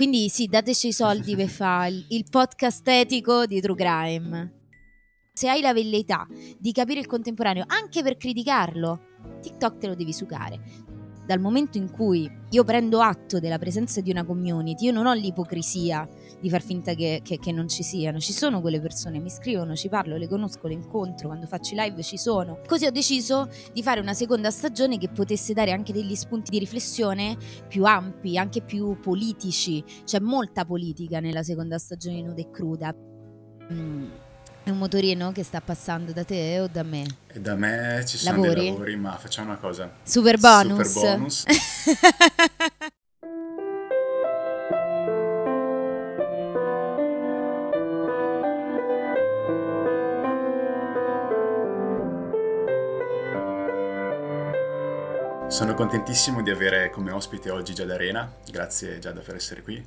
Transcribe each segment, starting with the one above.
quindi sì, dateci i soldi per fare il, podcast etico di True Crime. Se hai la velleità di capire il contemporaneo, anche per criticarlo, TikTok te lo devi sugare dal momento in cui io prendo atto della presenza di una community, io non ho l'ipocrisia di far finta che, che, che, non ci siano, ci sono quelle persone, mi scrivono, ci parlo, le conosco, le incontro, quando faccio i live ci sono. Così ho deciso di fare una seconda stagione che potesse dare anche degli spunti di riflessione più ampi, anche più politici, c'è molta politica nella seconda stagione Nuda e Cruda. Mm è un motorino che sta passando da te o da me? E da me ci sono lavori? dei lavori, ma facciamo una cosa. Super bonus. Super bonus. Sono contentissimo di avere come ospite oggi Giada Arena, grazie Giada per essere qui.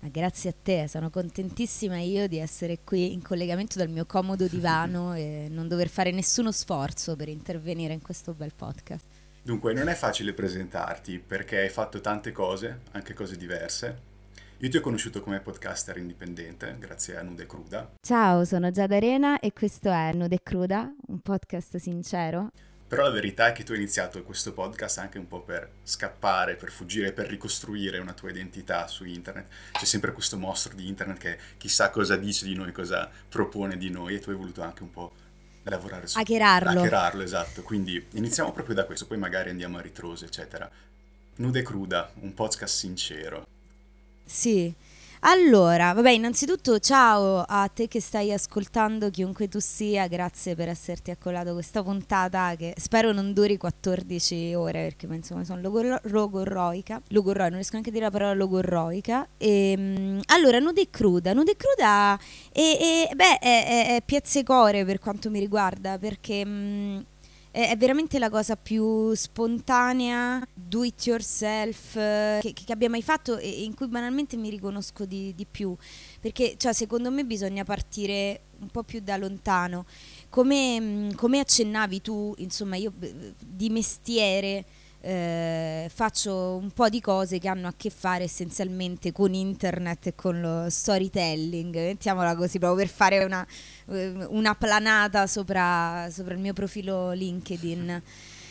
Grazie a te, sono contentissima io di essere qui in collegamento dal mio comodo divano e non dover fare nessuno sforzo per intervenire in questo bel podcast. Dunque, non è facile presentarti perché hai fatto tante cose, anche cose diverse. Io ti ho conosciuto come podcaster indipendente, grazie a Nude Cruda. Ciao, sono Giada Arena e questo è Nude Cruda, un podcast sincero però la verità è che tu hai iniziato questo podcast anche un po' per scappare, per fuggire, per ricostruire una tua identità su internet. C'è sempre questo mostro di internet che chissà cosa dice di noi, cosa propone di noi e tu hai voluto anche un po' lavorare su... Hackerarlo. Hackerarlo, esatto. Quindi iniziamo proprio da questo, poi magari andiamo a ritroso, eccetera. Nuda e cruda, un podcast sincero. Sì, allora, vabbè, innanzitutto ciao a te che stai ascoltando, chiunque tu sia, grazie per esserti accollato questa puntata che spero non duri 14 ore perché insomma sono logor- logorroica, logorroica, non riesco neanche a dire la parola logorroica. E, um, allora, nude e cruda, nude e cruda e, e beh, è, è, è piazzecore per quanto mi riguarda perché... Um, è, veramente la cosa più spontanea, do it yourself che, che abbia mai fatto e in cui banalmente mi riconosco di, di più. Perché cioè, secondo me bisogna partire un po' più da lontano. Come, come accennavi tu, insomma, io di mestiere eh, faccio un po' di cose che hanno a che fare essenzialmente con internet e con lo storytelling, mettiamola così, proprio per fare una, eh, una planata sopra, sopra, il mio profilo LinkedIn.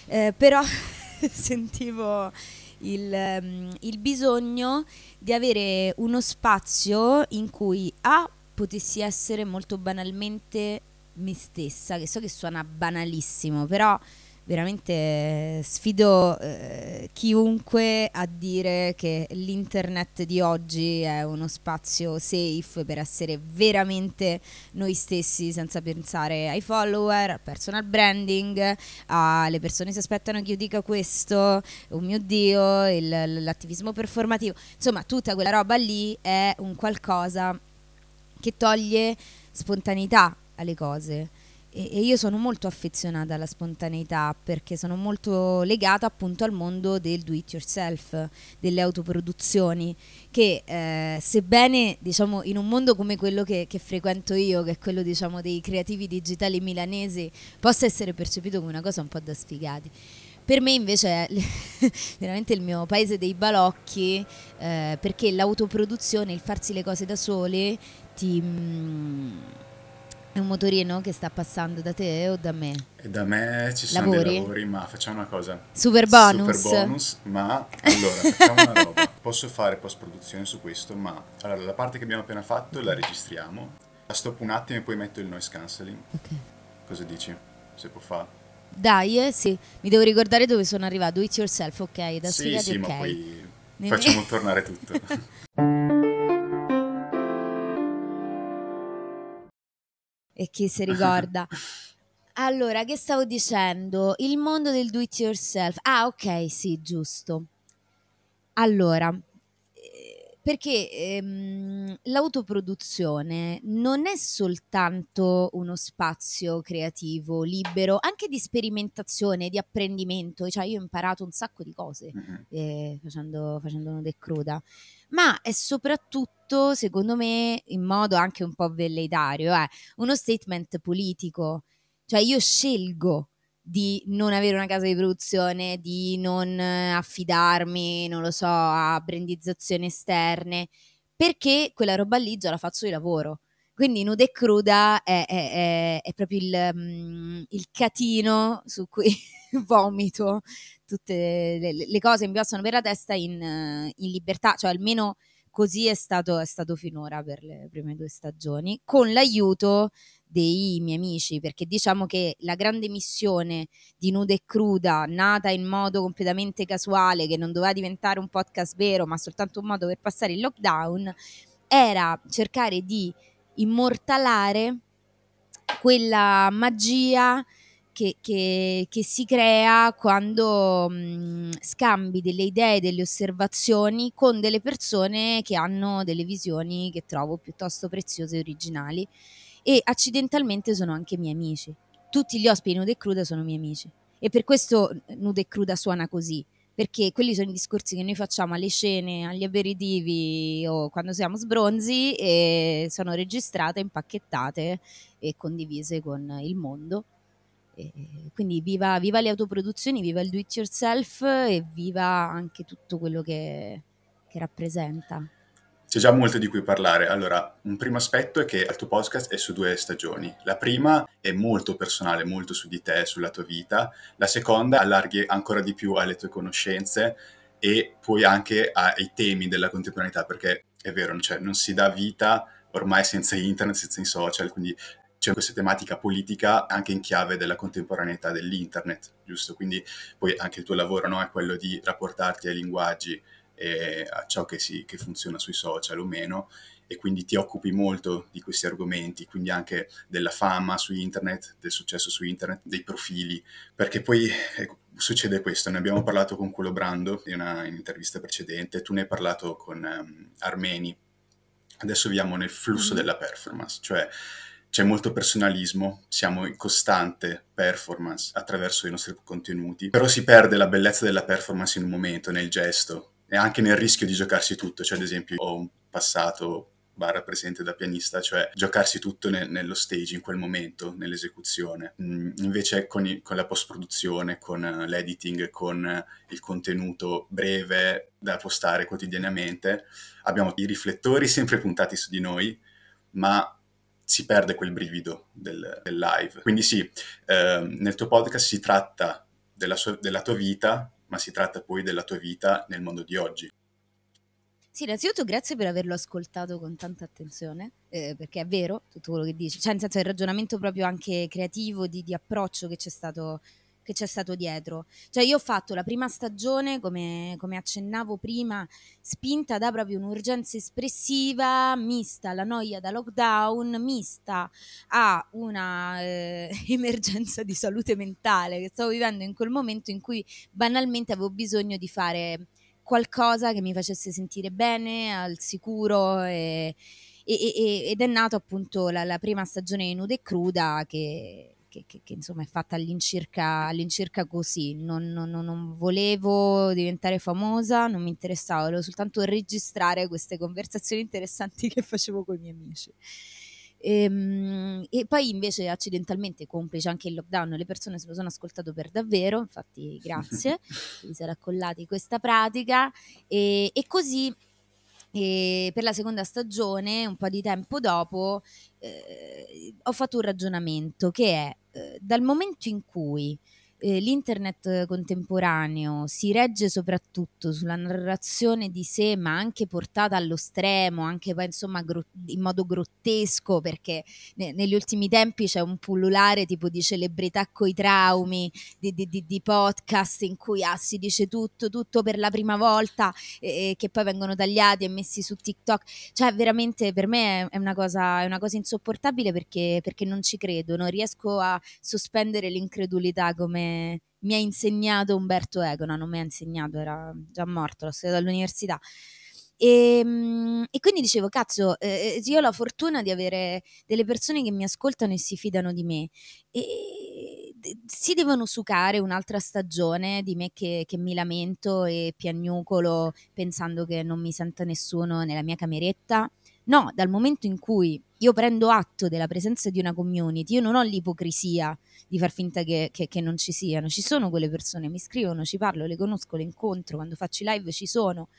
Eh, però sentivo il, um, il bisogno di avere uno spazio in cui A potessi essere molto banalmente me stessa, che so che suona banalissimo, però veramente sfido eh, chiunque a dire che l'internet di oggi è uno spazio safe per essere veramente noi stessi senza pensare ai follower, al personal branding, alle persone si aspettano che io dica questo, oh mio Dio, il, l'attivismo performativo, insomma tutta quella roba lì è un qualcosa che toglie spontaneità alle cose e, io sono molto affezionata alla spontaneità perché sono molto legata appunto al mondo del do it yourself, delle autoproduzioni, che eh, sebbene diciamo in un mondo come quello che, che, frequento io, che è quello diciamo dei creativi digitali milanesi, possa essere percepito come una cosa un po' da sfigati. Per me invece è veramente il mio paese dei balocchi, eh, perché l'autoproduzione, il farsi le cose da sole, ti... Mm, è un motorino che sta passando da te o da me? E da me ci sono lavori? dei lavori, ma facciamo una cosa. Super bonus. Super bonus, ma allora facciamo una roba. Posso fare post produzione su questo, ma allora la parte che abbiamo appena fatto la registriamo. La stoppo un attimo e poi metto il noise cancelling. Ok. Cosa dici? Se può fare? Dai, eh, sì. Mi devo ricordare dove sono arrivato. Do it yourself, ok? Da sì, sì, okay. ma poi facciamo tornare tutto. e chi si ricorda. allora, che stavo dicendo? Il mondo del do it yourself. Ah, ok, sì, giusto. Allora, perché ehm, l'autoproduzione non è soltanto uno spazio creativo, libero, anche di sperimentazione, di apprendimento, cioè io ho imparato un sacco di cose eh, facendo, facendo Nude e Cruda, ma è soprattutto, secondo me, in modo anche un po' velleitario, è uno statement politico. Cioè io scelgo di non avere una casa di produzione, di non affidarmi, non lo so, a brandizzazioni esterne, perché quella roba lì già la faccio di lavoro. Quindi nuda e cruda è, è, è, è proprio il, um, il, catino su cui vomito tutte le, le, cose mi passano per la testa in, in libertà, cioè almeno così è stato, è stato finora per le prime due stagioni, con l'aiuto dei miei amici, perché diciamo che la grande missione di Nuda e Cruda, nata in modo completamente casuale, che non doveva diventare un podcast vero, ma soltanto un modo per passare il lockdown, era cercare di immortalare quella magia che, che, che, si crea quando mh, scambi delle idee, delle osservazioni con delle persone che hanno delle visioni che trovo piuttosto preziose e originali e accidentalmente sono anche miei amici. Tutti gli ospiti Nuda e Cruda sono miei amici e per questo Nuda e Cruda suona così, perché quelli sono i discorsi che noi facciamo alle cene, agli aperitivi o quando siamo sbronzi e sono registrate, impacchettate e condivise con il mondo. Quindi viva, viva, le autoproduzioni, viva il do it yourself e viva anche tutto quello che, che rappresenta. C'è già molto di cui parlare. Allora, un primo aspetto è che il tuo podcast è su due stagioni. La prima è molto personale, molto su di te, sulla tua vita. La seconda allarghi ancora di più alle tue conoscenze e poi anche ai temi della contemporaneità, perché è vero, cioè, non si dà vita ormai senza internet, senza i social, quindi c'è questa tematica politica anche in chiave della contemporaneità dell'internet, giusto? Quindi poi anche il tuo lavoro no, è quello di rapportarti ai linguaggi e a ciò che, si, che funziona sui social o meno e quindi ti occupi molto di questi argomenti, quindi anche della fama su internet, del successo su internet, dei profili, perché poi ecco, succede questo, ne abbiamo parlato con quello Brando in una in intervista precedente, tu ne hai parlato con um, Armeni, adesso viviamo nel flusso mm. della performance, cioè c'è molto personalismo, siamo in costante performance attraverso i nostri contenuti, però si perde la bellezza della performance in un momento, nel gesto, e anche nel rischio di giocarsi tutto, cioè ad esempio ho un passato barra presente da pianista, cioè giocarsi tutto ne- nello stage in quel momento, nell'esecuzione. Mm, invece con, i- con, la post-produzione, con uh, l'editing, con uh, il contenuto breve da postare quotidianamente, abbiamo i riflettori sempre puntati su di noi, ma si perde quel brivido del, del live. Quindi sì, eh, nel tuo podcast si tratta della, sua, della tua vita, ma si tratta poi della tua vita nel mondo di oggi. Sì, innanzitutto grazie per averlo ascoltato con tanta attenzione, eh, perché è vero tutto quello che dici, cioè nel senso il ragionamento proprio anche creativo, di, di approccio che c'è stato che c'è stato dietro. Cioè io ho fatto la prima stagione, come, come accennavo prima, spinta da proprio un'urgenza espressiva, mista alla noia da lockdown, mista a una eh, emergenza di salute mentale che stavo vivendo in quel momento in cui banalmente avevo bisogno di fare qualcosa che mi facesse sentire bene, al sicuro e, ed è nato appunto la, la prima stagione nuda e cruda che che, che, che, insomma è fatta all'incirca, all'incirca così. Non, non, non, volevo diventare famosa, non mi interessava, volevo soltanto registrare queste conversazioni interessanti che facevo con i miei amici. E, ehm, e, poi invece accidentalmente, complice anche il lockdown, le persone se lo sono ascoltato per davvero, infatti grazie, vi siete accollati questa pratica e, e così e per la seconda stagione, un po' di tempo dopo, eh, ho fatto un ragionamento che è dal momento in cui eh, l'internet contemporaneo si regge soprattutto sulla narrazione di sé, ma anche portata allo stremo, anche insomma gro- in modo grottesco, perché ne- negli ultimi tempi c'è un pullulare tipo di celebrità coi traumi, di, di, di, di podcast in cui ah, si dice tutto, tutto per la prima volta, e, e che poi vengono tagliati e messi su TikTok. Cioè, veramente per me è una cosa, è una cosa insopportabile perché, perché non ci credo, non riesco a sospendere l'incredulità come mi ha insegnato Umberto Eco, no, non mi ha insegnato, era già morto, l'ho studiato all'università. E, ehm, e, quindi dicevo, cazzo, eh, io ho la fortuna di avere delle persone che mi ascoltano e si fidano di me. E si devono sucare un'altra stagione di me che, che, mi lamento e piagnucolo pensando che non mi senta nessuno nella mia cameretta. No, dal momento in cui io prendo atto della presenza di una community, io non ho l'ipocrisia di far finta che, che, che non ci siano, ci sono quelle persone, mi scrivono, ci parlo, le conosco, le incontro, quando faccio live ci sono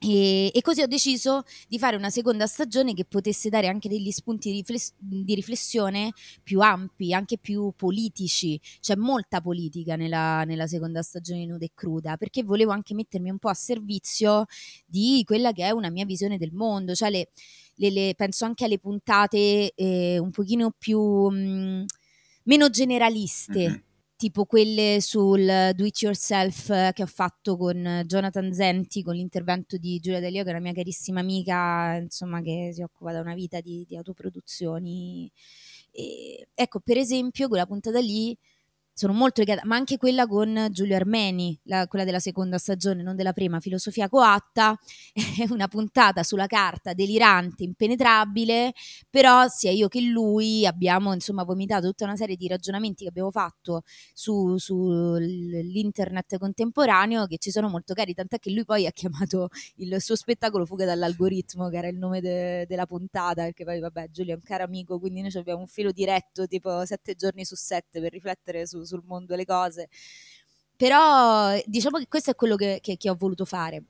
e, e, così ho deciso di fare una seconda stagione che potesse dare anche degli spunti di, rifless- di, riflessione più ampi, anche più politici. C'è molta politica nella, nella, seconda stagione Nuda e Cruda, perché volevo anche mettermi un po' a servizio di quella che è una mia visione del mondo. Cioè le, le, le, penso anche alle puntate eh, un pochino più... Mh, mm, meno generaliste. Mm-hmm tipo quelle sul do it yourself eh, che ho fatto con Jonathan Zenti, con l'intervento di Giulia Delio, che è una mia carissima amica, insomma, che si occupa da una vita di, di autoproduzioni. E, ecco, per esempio, quella puntata lì sono molto legata, ma anche quella con Giulio Armeni, la, quella della seconda stagione, non della prima, Filosofia Coatta, è una puntata sulla carta delirante, impenetrabile, però sia io che lui abbiamo insomma vomitato tutta una serie di ragionamenti che abbiamo fatto su, sull'internet contemporaneo che ci sono molto cari, tant'è che lui poi ha chiamato il suo spettacolo Fuga dall'algoritmo, che era il nome de, della puntata, perché poi vabbè Giulio è un caro amico, quindi noi abbiamo un filo diretto tipo sette giorni su sette per riflettere su sul mondo le cose. Però diciamo che questo è quello che, che, che ho voluto fare.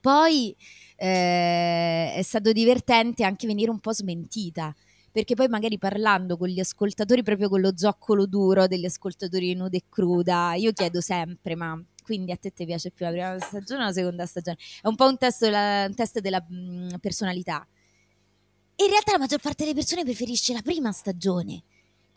Poi eh, è stato divertente anche venire un po' smentita perché poi magari parlando con gli ascoltatori proprio con lo zoccolo duro degli ascoltatori nuda e cruda, io chiedo sempre ma quindi a te ti piace più la prima stagione o la seconda stagione? È un po' un test della, un test della mh, mm, personalità. in realtà la maggior parte delle persone preferisce la prima stagione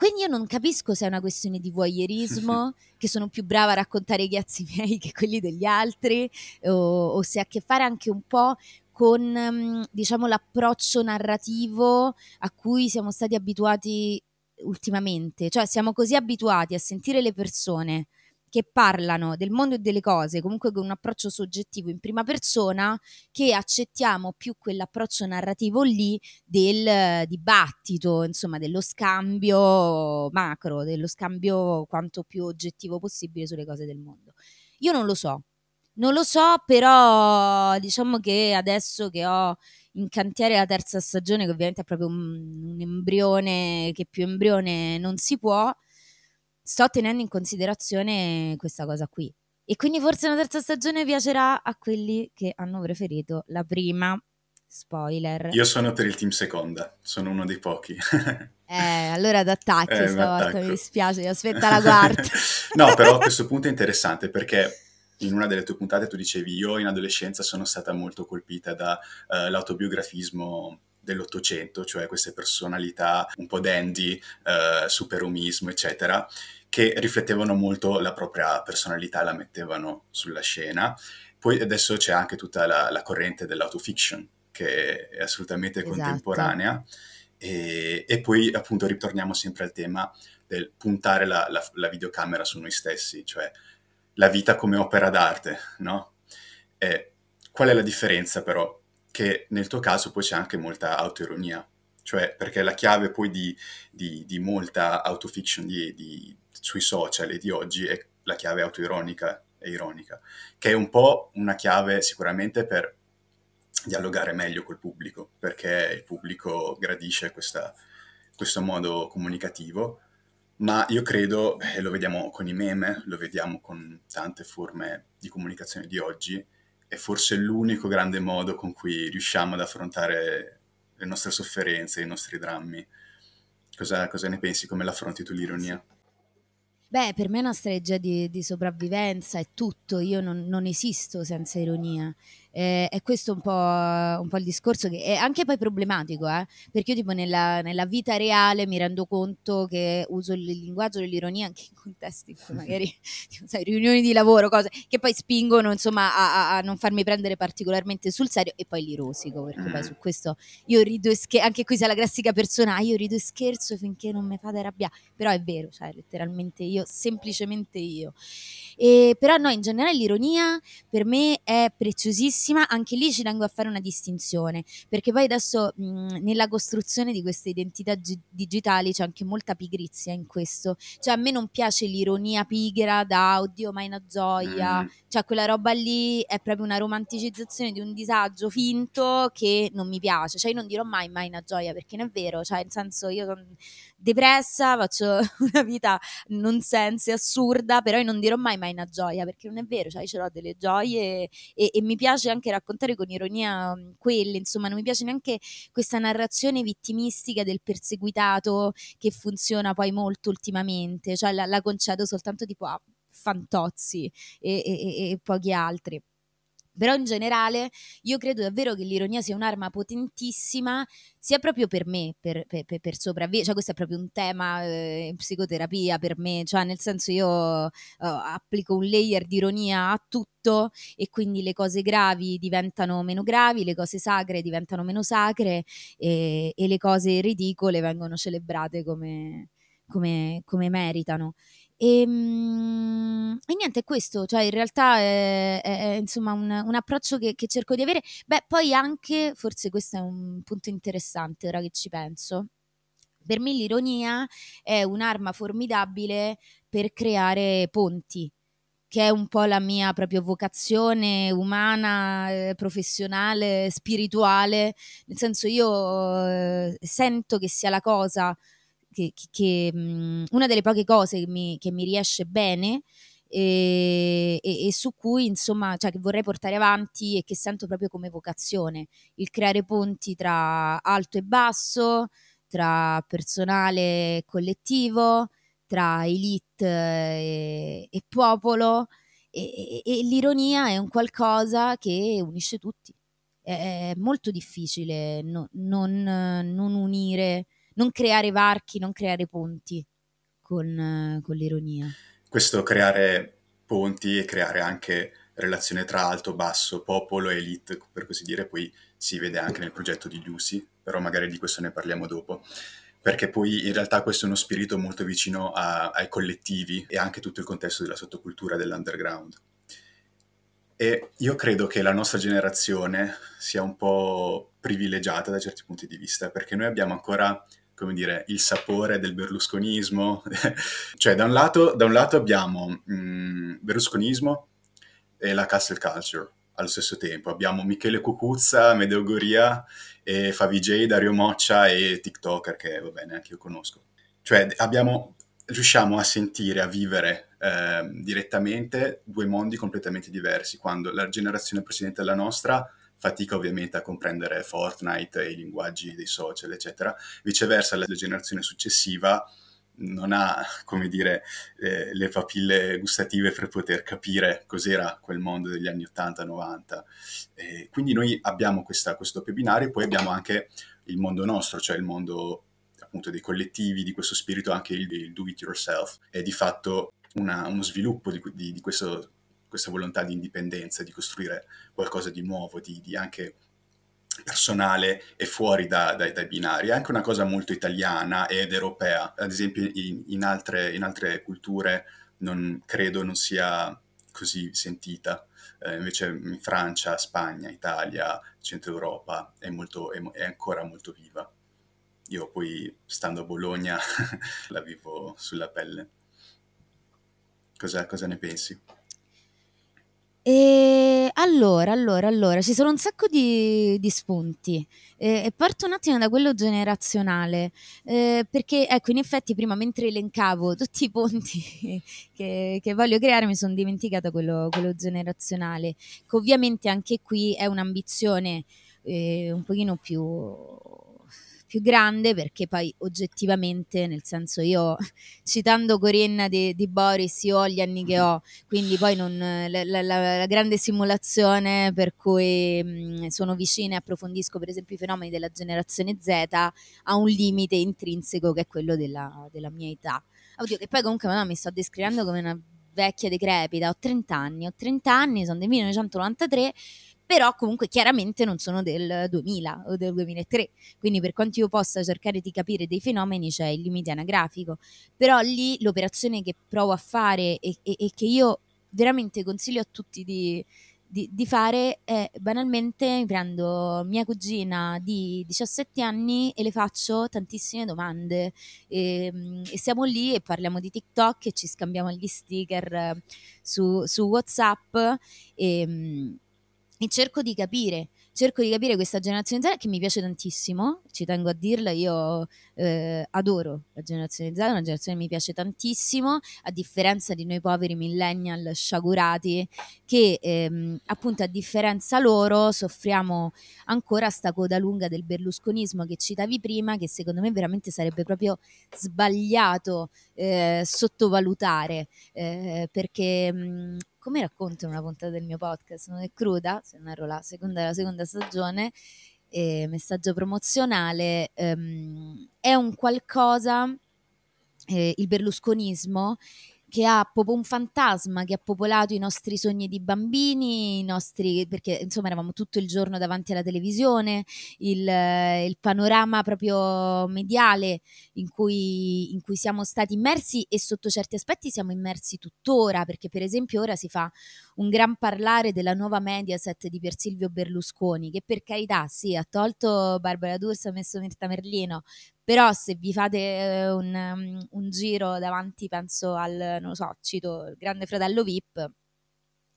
quindi io non capisco se è una questione di voyeurismo, che sono più brava a raccontare i ghiazzi miei che quelli degli altri, o, o se ha a che fare anche un po' con mm, diciamo l'approccio narrativo a cui siamo stati abituati ultimamente, cioè siamo così abituati a sentire le persone che parlano del mondo e delle cose, comunque con un approccio soggettivo in prima persona, che accettiamo più quell'approccio narrativo lì del dibattito, insomma, dello scambio macro, dello scambio quanto più oggettivo possibile sulle cose del mondo. Io non lo so, non lo so, però diciamo che adesso che ho in cantiere la terza stagione, che ovviamente è proprio un, un embrione, che più embrione non si può, sto tenendo in considerazione questa cosa qui. E quindi forse una terza stagione piacerà a quelli che hanno preferito la prima. Spoiler. Io sono per il team seconda, sono uno dei pochi. eh, allora d'attacchi eh, stavolta, mi dispiace, aspetta la quarta. no, però a questo punto è interessante perché in una delle tue puntate tu dicevi io in adolescenza sono stata molto colpita dall'autobiografismo eh, uh, dell'Ottocento, cioè queste personalità un po' dandy, eh, superumismo, eccetera, che riflettevano molto la propria personalità, la mettevano sulla scena. Poi adesso c'è anche tutta la, la corrente dell'autofiction, che è assolutamente esatto. contemporanea. E, e, poi appunto ritorniamo sempre al tema del puntare la, la, la, videocamera su noi stessi, cioè la vita come opera d'arte, no? E qual è la differenza però? Che nel tuo caso poi c'è anche molta autoironia, cioè perché la chiave poi di, di, di molta autofiction di, sui social e di oggi è la chiave autoironica e ironica, che è un po' una chiave sicuramente per dialogare meglio col pubblico, perché il pubblico gradisce questa, questo modo comunicativo, ma io credo, e lo vediamo con i meme, lo vediamo con tante forme di comunicazione di oggi, è forse l'unico grande modo con cui riusciamo ad affrontare le nostre sofferenze, i nostri drammi. Cosa, cosa ne pensi? Come l'affronti tu l'ironia? Beh, per me è una strategia di, di sopravvivenza, è tutto, io non, non esisto senza ironia. Eh, e questo un po', un po', il discorso che è anche poi problematico, eh? perché io tipo nella, nella, vita reale mi rendo conto che uso il linguaggio dell'ironia anche in contesti in cui magari, sai, riunioni di lavoro, cose che poi spingono insomma a, a, non farmi prendere particolarmente sul serio e poi li rosico, perché poi mm. su questo io rido e scherzo, anche qui sei la classica persona, ah, io rido e scherzo finché non mi fate arrabbiare, però è vero, cioè letteralmente io, semplicemente io. E, però no, in generale l'ironia per me è preziosissima potentissima, anche lì ci tengo a fare una distinzione, perché poi adesso mh, nella costruzione di queste identità gi- digitali c'è anche molta pigrizia in questo, cioè a me non piace l'ironia pigra da oddio ma è una gioia, mm. cioè quella roba lì è proprio una romanticizzazione di un disagio finto che non mi piace, cioè io non dirò mai mai una gioia perché non è vero, cioè nel senso io sono depressa, faccio una vita non sense, assurda, però io non dirò mai mai una gioia perché non è vero, cioè io ce l'ho delle gioie e, e, mi piace anche raccontare con ironia mm, quelle, insomma non mi piace neanche questa narrazione vittimistica del perseguitato che funziona poi molto ultimamente, cioè la, la concedo soltanto tipo a Fantozzi e, e, e pochi altri. Però in generale io credo davvero che l'ironia sia un'arma potentissima, sia proprio per me, per, per, per sopravvivere. Cioè, questo è proprio un tema eh, in psicoterapia per me, cioè nel senso io eh, applico un layer di ironia a tutto e quindi le cose gravi diventano meno gravi, le cose sacre diventano meno sacre e, e le cose ridicole vengono celebrate come, come, come meritano. E, ehm, niente, è questo, cioè in realtà è, è, è insomma un, un approccio che, che, cerco di avere. Beh, poi anche, forse questo è un punto interessante ora che ci penso. Per me l'ironia è un'arma formidabile per creare ponti, che è un po' la mia proprio vocazione umana, eh, professionale, spirituale. Nel senso io eh, sento che sia la cosa che, che mh, mhmm, una delle poche cose che mi, che mi riesce bene e, e, e, su cui insomma cioè, che vorrei portare avanti e che sento proprio come vocazione il creare ponti tra alto e basso tra personale e collettivo tra elite e, e popolo e, l'ironia è un qualcosa che unisce tutti è molto difficile no, non, non unire non creare varchi, non creare ponti con, con l'ironia. Questo creare ponti e creare anche relazione tra alto, basso, popolo e elite, per così dire, poi si vede anche nel progetto di Lucy, però magari di questo ne parliamo dopo, perché poi in realtà questo è uno spirito molto vicino a, ai collettivi e anche tutto il contesto della sottocultura dell'underground. E io credo che la nostra generazione sia un po' privilegiata da certi punti di vista, perché noi abbiamo ancora come dire, il sapore del berlusconismo. cioè, da un, lato, da un lato abbiamo mh, mm, berlusconismo e la castle culture allo stesso tempo. Abbiamo Michele Cucuzza, Medeo Goria e Favij, Dario Moccia e TikToker che, va bene, anche io conosco. Cioè, abbiamo, riusciamo a sentire, a vivere eh, direttamente due mondi completamente diversi, quando la generazione precedente alla nostra fatica ovviamente a comprendere Fortnite e i linguaggi dei social, eccetera. Viceversa, la generazione successiva non ha, come dire, eh, le papille gustative per poter capire cos'era quel mondo degli anni 80-90. Eh, quindi noi abbiamo questa, questo doppio binario e poi abbiamo anche il mondo nostro, cioè il mondo appunto dei collettivi, di questo spirito anche il, il do it yourself. È di fatto una, uno sviluppo di, di, di questo questa volontà di indipendenza, di costruire qualcosa di nuovo, di, di anche personale e fuori da, dai, dai, binari. È anche una cosa molto italiana ed europea. Ad esempio in, in, altre, in altre, culture non, credo non sia così sentita. Eh, invece in Francia, Spagna, Italia, Centro Europa è, molto, è, è ancora molto viva. Io poi, stando a Bologna, la vivo sulla pelle. Cosa, cosa ne pensi? E allora, allora, allora, ci sono un sacco di, di spunti. E, e parto un attimo da quello generazionale, eh, perché ecco, in effetti prima mentre elencavo tutti i punti che, che voglio creare mi sono dimenticata quello, quello generazionale, che ovviamente anche qui è un'ambizione eh, un pochino più più grande perché poi oggettivamente, nel senso io citando Corinna di, di Boris, io ho gli anni che ho, quindi poi non, la, la, la, grande simulazione per cui mh, sono vicina e approfondisco per esempio i fenomeni della generazione Z ha un limite intrinseco che è quello della, della mia età. Oddio, che poi comunque no, mi sto descrivendo come una vecchia decrepita, ho 30 anni, ho 30 anni, sono del 1993 però comunque chiaramente non sono del 2000 o del 2003, quindi per quanto io possa cercare di capire dei fenomeni c'è il limite anagrafico, però lì l'operazione che provo a fare e, e, e che io veramente consiglio a tutti di, di, di fare è banalmente prendo mia cugina di 17 anni e le faccio tantissime domande e, ehm, e siamo lì e parliamo di TikTok e ci scambiamo gli sticker su, su WhatsApp e, ehm, e cerco di capire cerco di capire questa generazione Z che mi piace tantissimo, ci tengo a dirla, io eh, adoro la generazione Z, una generazione che mi piace tantissimo, a differenza di noi poveri millennial sciagurati che ehm, appunto a differenza loro soffriamo ancora sta coda lunga del berlusconismo che citavi prima, che secondo me veramente sarebbe proprio sbagliato eh, sottovalutare, eh, perché mh, come racconto in una puntata del mio podcast, non è cruda, se non ero la seconda, la seconda stagione, eh, messaggio promozionale, ehm, è un qualcosa, eh, il berlusconismo, che ha proprio un fantasma che ha popolato i nostri sogni di bambini, i nostri, perché insomma eravamo tutto il giorno davanti alla televisione, il, il panorama proprio mediale in cui, in cui, siamo stati immersi e sotto certi aspetti siamo immersi tuttora, perché per esempio ora si fa un gran parlare della nuova Mediaset di Pier Silvio Berlusconi, che per carità sì, ha tolto Barbara D'Urso, ha messo Mirta Merlino, però se vi fate eh, un, um, un, giro davanti, penso al, non so, cito il Grande Fratello VIP,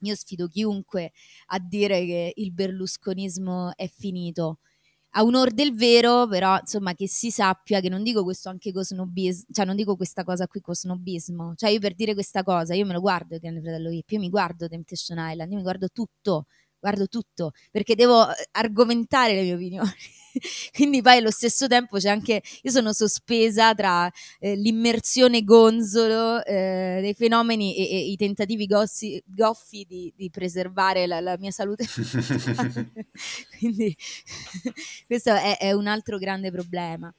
io sfido chiunque a dire che il berlusconismo è finito. A onor del vero, però, insomma, che si sappia che non dico questo anche con snobismo, cioè non dico questa cosa qui con snobismo, cioè io per dire questa cosa, io me lo guardo il Grande Fratello VIP, io mi guardo Temptation Island, io mi guardo tutto, guardo tutto, perché devo eh, argomentare le mie opinioni. Quindi poi allo stesso tempo c'è anche, io sono sospesa tra eh, l'immersione gonzolo eh, dei fenomeni e, e, i tentativi gossi, goffi di, di preservare la, la, mia salute. Quindi questo è, è un altro grande problema.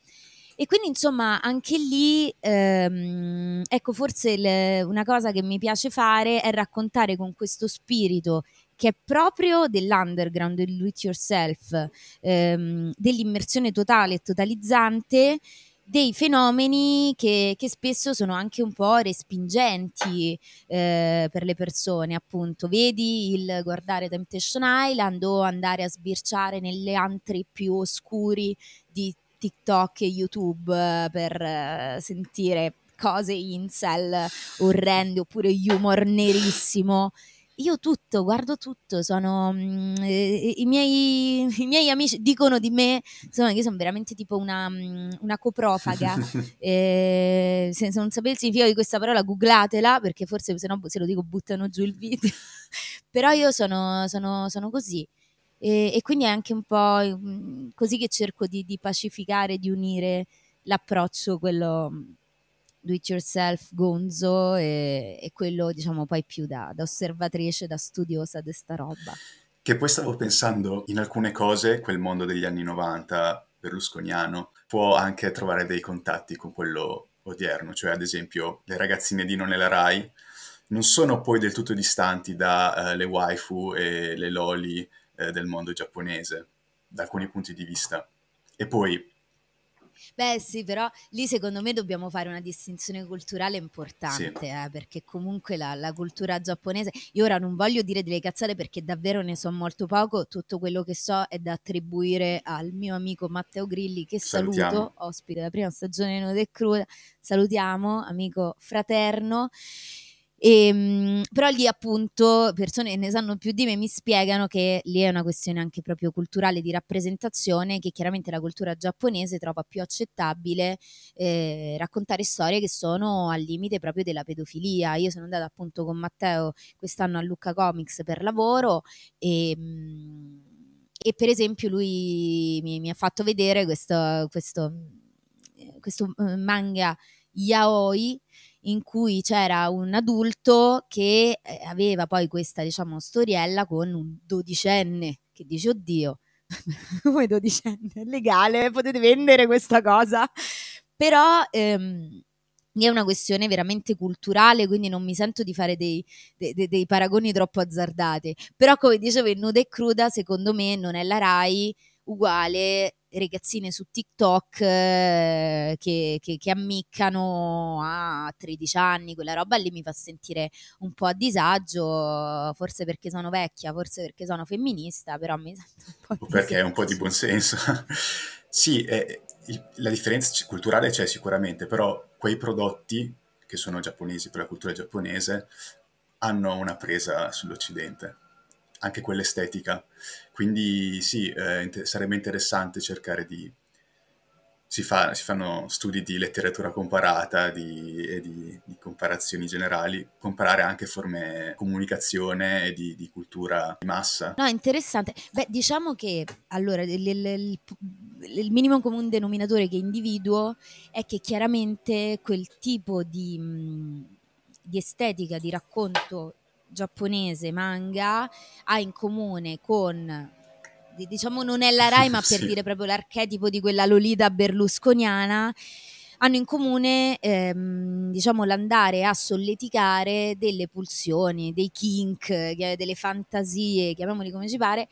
E quindi insomma anche lì, ehm, ecco forse le, una cosa che mi piace fare è raccontare con questo spirito che è proprio dell'underground, del do it yourself, ehm, dell'immersione totale e totalizzante dei fenomeni che, che, spesso sono anche un po' respingenti eh, per le persone, appunto. Vedi il guardare Temptation Island o andare a sbirciare nelle antri più oscuri di TikTok e YouTube eh, per eh, sentire cose incel orrende oppure humor nerissimo io tutto, guardo tutto, sono mm, eh, i, miei, i, miei, amici dicono di me insomma, che io sono veramente tipo una, mm, una coprofaga. eh, se, se, non sapete il significato di questa parola, googlatela perché forse se no se lo dico buttano giù il video. Però io sono, sono, sono così. E, e, quindi è anche un po' mm, così che cerco di, di pacificare, di unire l'approccio, quello do it yourself gonzo e, e quello diciamo poi più da, da osservatrice, da studiosa di sta roba. Che poi stavo pensando in alcune cose, quel mondo degli anni 90 berlusconiano può anche trovare dei contatti con quello odierno, cioè ad esempio le ragazzine di Non è la Rai non sono poi del tutto distanti dalle uh, waifu e le loli uh, del mondo giapponese, da alcuni punti di vista. E poi Beh sì, però lì secondo me dobbiamo fare una distinzione culturale importante, sì. eh, perché comunque la, la, cultura giapponese, io ora non voglio dire delle cazzate perché davvero ne so molto poco, tutto quello che so è da attribuire al mio amico Matteo Grilli, che Salutiamo. saluto, ospite della prima stagione di Nude e Cruda, salutiamo, amico fraterno. E, ehm, però lì appunto persone che ne sanno più di me mi spiegano che lì è una questione anche proprio culturale di rappresentazione che chiaramente la cultura giapponese trova più accettabile eh, raccontare storie che sono al limite proprio della pedofilia. Io sono andata appunto con Matteo quest'anno a Lucca Comics per lavoro e, mm, e per esempio lui mi, mi ha fatto vedere questo, questo, questo eh, manga yaoi in cui c'era un adulto che eh, aveva poi questa, diciamo, storiella con un dodicenne che dice, oddio, come dodicenne, è legale, potete vendere questa cosa. Però ehm, è una questione veramente culturale, quindi non mi sento di fare dei, dei, dei paragoni troppo azzardati. Però come dicevo, il nuda e cruda secondo me non è la RAI uguale ragazzine su TikTok eh, che, che, che, ammiccano a 13 anni, quella roba lì mi fa sentire un po' a disagio, forse perché sono vecchia, forse perché sono femminista, però mi sento un po' perché è un po' di buonsenso. sì, eh, la differenza culturale c'è sicuramente, però quei prodotti che sono giapponesi per la cultura giapponese hanno una presa sull'Occidente anche quell'estetica. Quindi sì, eh, sarebbe interessante cercare di... Si, fa, si, fanno studi di letteratura comparata di, e di, di, comparazioni generali, comparare anche forme di comunicazione e di, di, cultura di massa. No, interessante. Beh, diciamo che allora il, il, il, il minimo comune denominatore che individuo è che chiaramente quel tipo di estetica, di racconto giapponese manga ha in comune con diciamo non è la Rai ma per sì. dire proprio l'archetipo di quella Lolita berlusconiana hanno in comune ehm, diciamo l'andare a solleticare delle pulsioni, dei kink, delle fantasie, chiamiamoli come ci pare,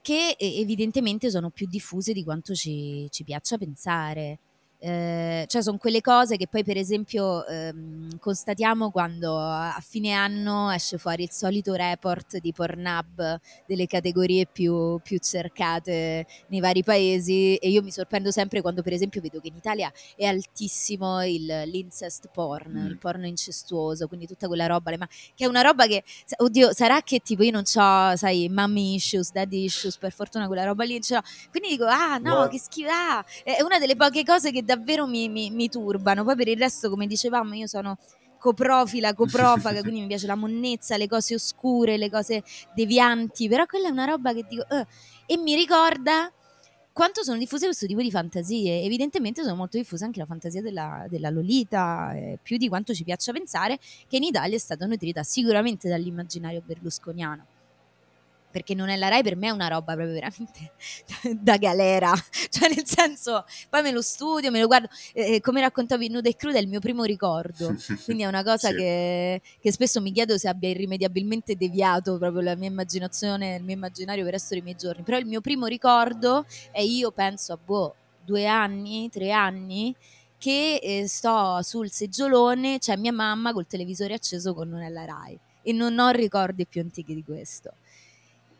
che evidentemente sono più diffuse di quanto ci, ci piaccia pensare. Eh, cioè sono quelle cose che poi per esempio ehm, constatiamo quando a fine anno esce fuori il solito report di Pornhub delle categorie più, più cercate nei vari paesi e io mi sorprendo sempre quando per esempio vedo che in Italia è altissimo il, l'incest porn, mm. il porno incestuoso, quindi tutta quella roba, ma che è una roba che, oddio, sarà che tipo io non ho, sai, mommy issues, daddy issues, per fortuna quella roba lì ce l'ho, quindi dico, ah no, What? che schifo, ah, è una delle poche cose che davvero mi, mi, mi turbano. Poi per il resto, come dicevamo, io sono coprofila, coprofaga, quindi mi piace la monnezza, le cose oscure, le cose devianti, però quella è una roba che dico... Uh, e mi ricorda quanto sono diffuse questo tipo di fantasie. Evidentemente sono molto diffuse anche la fantasia della, della Lolita, eh, più di quanto ci piaccia pensare, che in Italia è stata nutrita sicuramente dall'immaginario berlusconiano perché non è la Rai per me è una roba proprio veramente da galera, cioè nel senso poi me lo studio, me lo guardo, eh, come raccontavi Nuda e Cruda è il mio primo ricordo, quindi è una cosa sì. che, che, spesso mi chiedo se abbia irrimediabilmente deviato proprio la mia immaginazione, il mio immaginario per il resto dei miei giorni, però il mio primo ricordo è io penso a boh, due anni, tre anni, che eh, sto sul seggiolone, c'è mia mamma col televisore acceso con Non è la Rai e non ho ricordi più antichi di questo.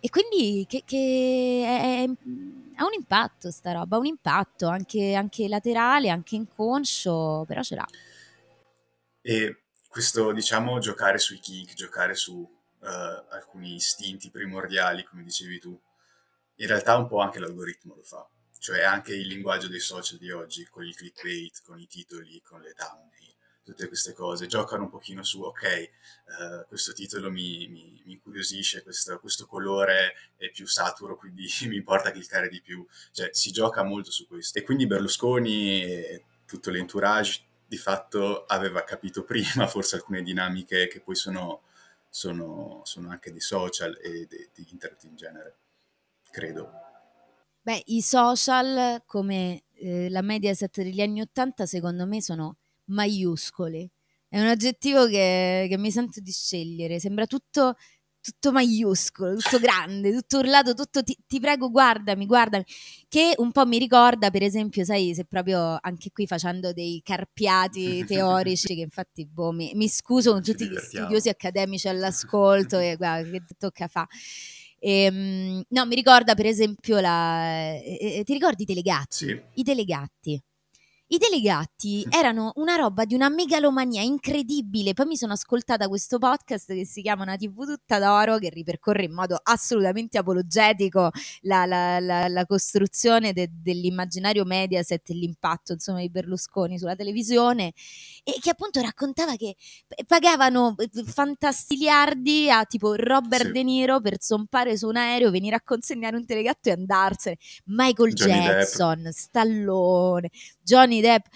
E quindi che, che è, ha un impatto sta roba, ha un impatto anche, anche laterale, anche inconscio, però ce l'ha. E questo, diciamo, giocare sui kick, giocare su uh, alcuni istinti primordiali, come dicevi tu, in realtà un po' anche l'algoritmo lo fa. Cioè anche il linguaggio dei social di oggi, con il clickbait, con i titoli, con le thumbnail tutte queste cose, giocano un pochino su, ok, uh, questo titolo mi, mi, mi incuriosisce, questo, questo, colore è più saturo, quindi mi importa cliccare di più, cioè si gioca molto su questo. E quindi Berlusconi e tutto l'entourage di fatto aveva capito prima forse alcune dinamiche che poi sono, sono, sono anche di social e di, di internet in genere, credo. Beh, i social come eh, la Mediaset degli anni Ottanta secondo me sono maiuscoli. È un aggettivo che, che mi sento di scegliere, sembra tutto, tutto maiuscolo, tutto grande, tutto urlato, tutto ti, ti, prego guardami, guardami, che un po' mi ricorda per esempio, sai, se proprio anche qui facendo dei carpiati teorici, che infatti boh, mi, mi, scuso con tutti gli studiosi accademici all'ascolto e guarda che tocca fa. E, ehm, no, mi ricorda per esempio la... Eh, eh, ti ricordi i delegati? Sì. I delegati i delegati erano una roba di una megalomania incredibile. Poi mi sono ascoltata questo podcast che si chiama Una TV tutta d'oro, che ripercorre in modo assolutamente apologetico la, la, la, la costruzione de, dell'immaginario Mediaset e l'impatto insomma, di Berlusconi sulla televisione, e che appunto raccontava che pagavano eh, fantastiliardi a tipo Robert sì. De Niro per zompare su un aereo, venire a consegnare un telegatto e andarsene. Michael Johnny Jackson, Depp. Stallone, Johnny Johnny Depp.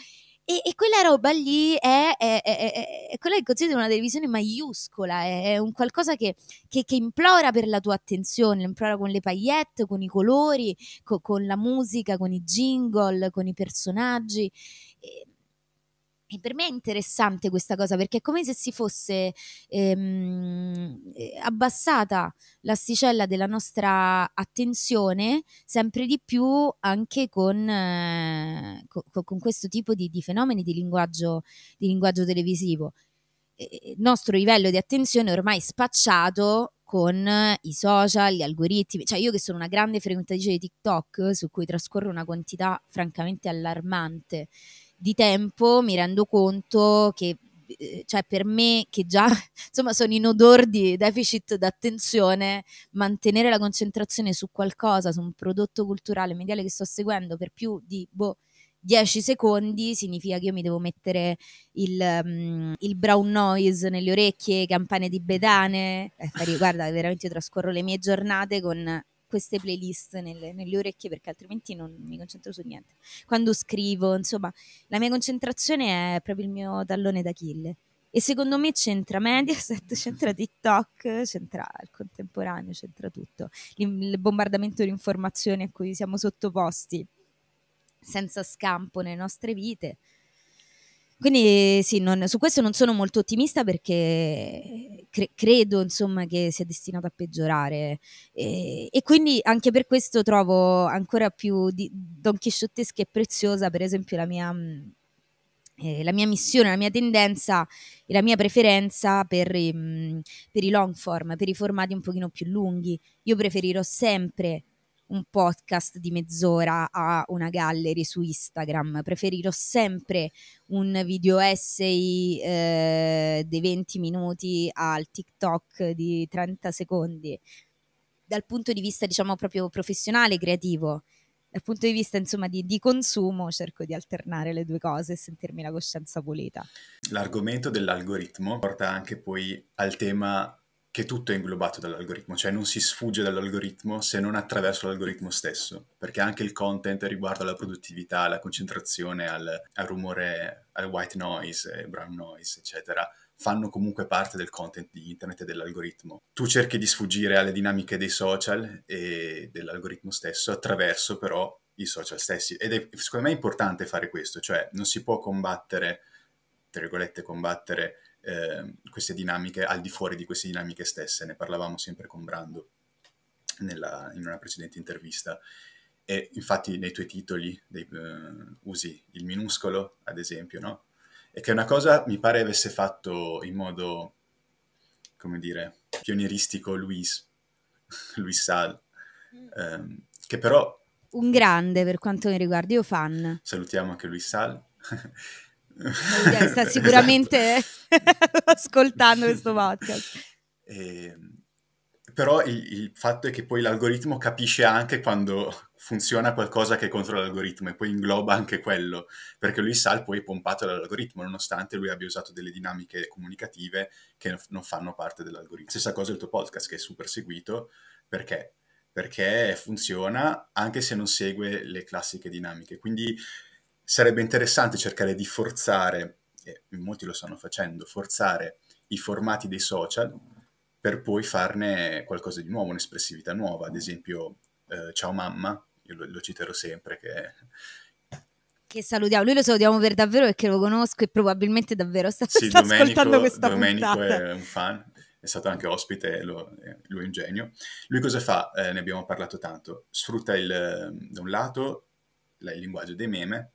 E, e, quella roba lì è, è, è, è quella che considero una televisione maiuscola, è, un qualcosa che, che, che, implora per la tua attenzione, implora con le paillette, con i colori, co, con la musica, con i jingle, con i personaggi. E, e per me è interessante questa cosa perché è come se si fosse ehm, eh, abbassata l'asticella della nostra attenzione sempre di più anche con, eh, con, con questo tipo di, di fenomeni di linguaggio, di linguaggio televisivo. Il nostro livello di attenzione è ormai spacciato con i social, gli algoritmi, cioè io che sono una grande frequentatrice di TikTok su cui trascorro una quantità francamente allarmante di tempo mi rendo conto che eh, cioè per me che già insomma sono in odor di deficit d'attenzione, mantenere la concentrazione su qualcosa, su un prodotto culturale mediale che sto seguendo per più di boh, 10 secondi significa che io mi devo mettere il, um, il brown noise nelle orecchie, campane di bedane. Eh, guarda, veramente io trascorro le mie giornate con queste playlist nelle, nelle, orecchie perché altrimenti non mi concentro su niente. Quando scrivo, insomma, la mia concentrazione è proprio il mio tallone d'Achille. E secondo me c'entra Mediaset, c'entra TikTok, c'entra il contemporaneo, c'entra tutto. Il bombardamento di informazioni a cui siamo sottoposti senza scampo nelle nostre vite. Quindi sì, non, su questo non sono molto ottimista perché cre- credo insomma che sia destinato a peggiorare e, e, quindi anche per questo trovo ancora più di, donchisciottesca e preziosa per esempio la mia, eh, la mia missione, la mia tendenza e la mia preferenza per, um, per i long form, per i formati un pochino più lunghi. Io preferirò sempre un podcast di mezz'ora a una gallery su Instagram, preferirò sempre un video essay eh, di 20 minuti al TikTok di 30 secondi. Dal punto di vista, diciamo, proprio professionale, creativo, dal punto di vista insomma di, di, consumo cerco di alternare le due cose e sentirmi la coscienza pulita. L'argomento dell'algoritmo porta anche poi al tema che tutto è inglobato dall'algoritmo, cioè non si sfugge dall'algoritmo se non attraverso l'algoritmo stesso, perché anche il content riguardo alla produttività, alla concentrazione, al, al rumore, al white noise, brown noise, eccetera, fanno comunque parte del content di internet e dell'algoritmo. Tu cerchi di sfuggire alle dinamiche dei social e dell'algoritmo stesso attraverso però i social stessi ed è secondo me importante fare questo, cioè non si può combattere, tra virgolette, combattere eh, queste dinamiche al di fuori di queste dinamiche stesse. Ne parlavamo sempre con Brando nella, in una precedente intervista. E infatti nei tuoi titoli dei, uh, usi il minuscolo, ad esempio, no? E che è una cosa mi pare avesse fatto in modo, come dire, pionieristico Luis, Luis Sal, um, che però... Un grande per quanto mi riguarda, io fan. Salutiamo anche Luis Sal. sta sicuramente esatto. ascoltando questo podcast. E, ehm, però il, il, fatto è che poi l'algoritmo capisce anche quando funziona qualcosa che è contro l'algoritmo e poi ingloba anche quello, perché lui sa il poi è pompato dall'algoritmo, nonostante lui abbia usato delle dinamiche comunicative che non fanno parte dell'algoritmo. Stessa cosa il tuo podcast che è super seguito, perché? Perché funziona anche se non segue le classiche dinamiche. Quindi sarebbe interessante cercare di forzare, e molti lo stanno facendo, forzare i formati dei social per poi farne qualcosa di nuovo, un'espressività nuova. Ad esempio, eh, Ciao Mamma, io lo, lo citerò sempre, che che salutiamo, lui lo salutiamo per davvero perché lo conosco e probabilmente davvero sta, sì, sta Domenico, ascoltando questa Domenico puntata. è un fan, è stato anche ospite, lo, lui è un genio. Lui cosa fa? Eh, ne abbiamo parlato tanto. Sfrutta il, da un lato il linguaggio dei meme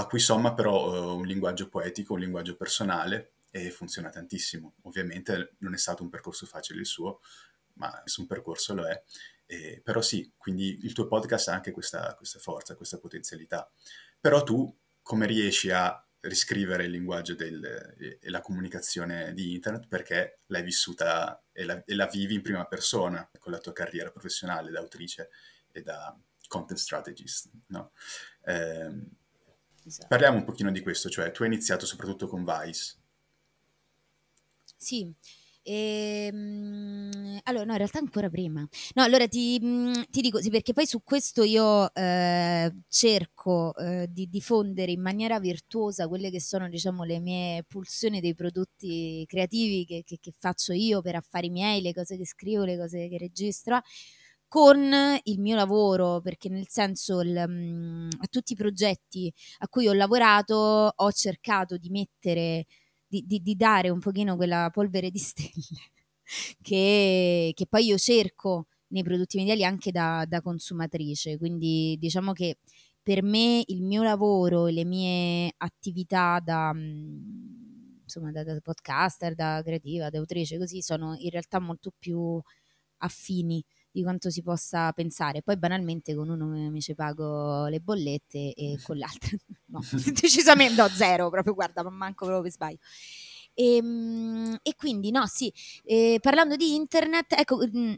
a cui somma però uh, un linguaggio poetico, un linguaggio personale e funziona tantissimo. Ovviamente non è stato un percorso facile il suo, ma nessun percorso lo è. Eh, però sì, quindi il tuo podcast ha anche questa, questa forza, questa potenzialità. Però tu come riesci a riscrivere il linguaggio del, e, e, la comunicazione di internet perché l'hai vissuta e la, e la, vivi in prima persona con la tua carriera professionale da autrice e da content strategist. No? Eh, Esatto. Parliamo un pochino di questo, cioè tu hai iniziato soprattutto con Vice. Sì, Ehm, allora, no, in realtà ancora prima. No, allora ti, ti dico, sì, perché poi su questo io eh, cerco eh, di diffondere in maniera virtuosa quelle che sono, diciamo, le mie pulsioni dei prodotti creativi che, che, che faccio io per affari miei, le cose che scrivo, le cose che registro con il mio lavoro, perché nel senso il, a tutti i progetti a cui ho lavorato ho cercato di mettere, di, di, di dare un pochino quella polvere di stelle che, che, poi io cerco nei prodotti mediali anche da, da consumatrice, quindi diciamo che per me il mio lavoro e le mie attività da, insomma, da, da podcaster, da creativa, da autrice, così sono in realtà molto più affini di quanto si possa pensare. Poi banalmente con uno mi ci pago le bollette e con l'altro no, decisamente no, zero, proprio guarda, ma manco proprio per sbaglio. E, ehm, e quindi no, sì, eh, parlando di internet, ecco, mh,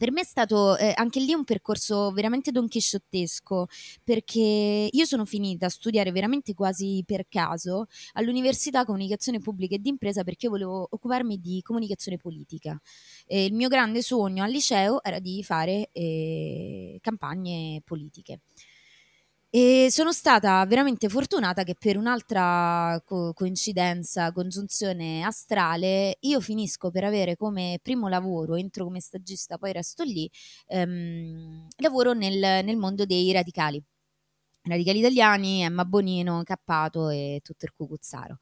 per me è stato eh, anche lì un percorso veramente donchisciottesco perché io sono finita a studiare veramente quasi per caso all'Università Comunicazione Pubblica e d'Impresa perché volevo occuparmi di comunicazione politica. Eh, il mio grande sogno al liceo era di fare eh, campagne politiche. E sono stata veramente fortunata che per un'altra co- coincidenza, congiunzione astrale, io finisco per avere come primo lavoro, entro come stagista, poi resto lì, ehm, lavoro nel, nel mondo dei radicali. Radicali italiani, Emma Bonino, Cappato e tutto il cucuzzaro.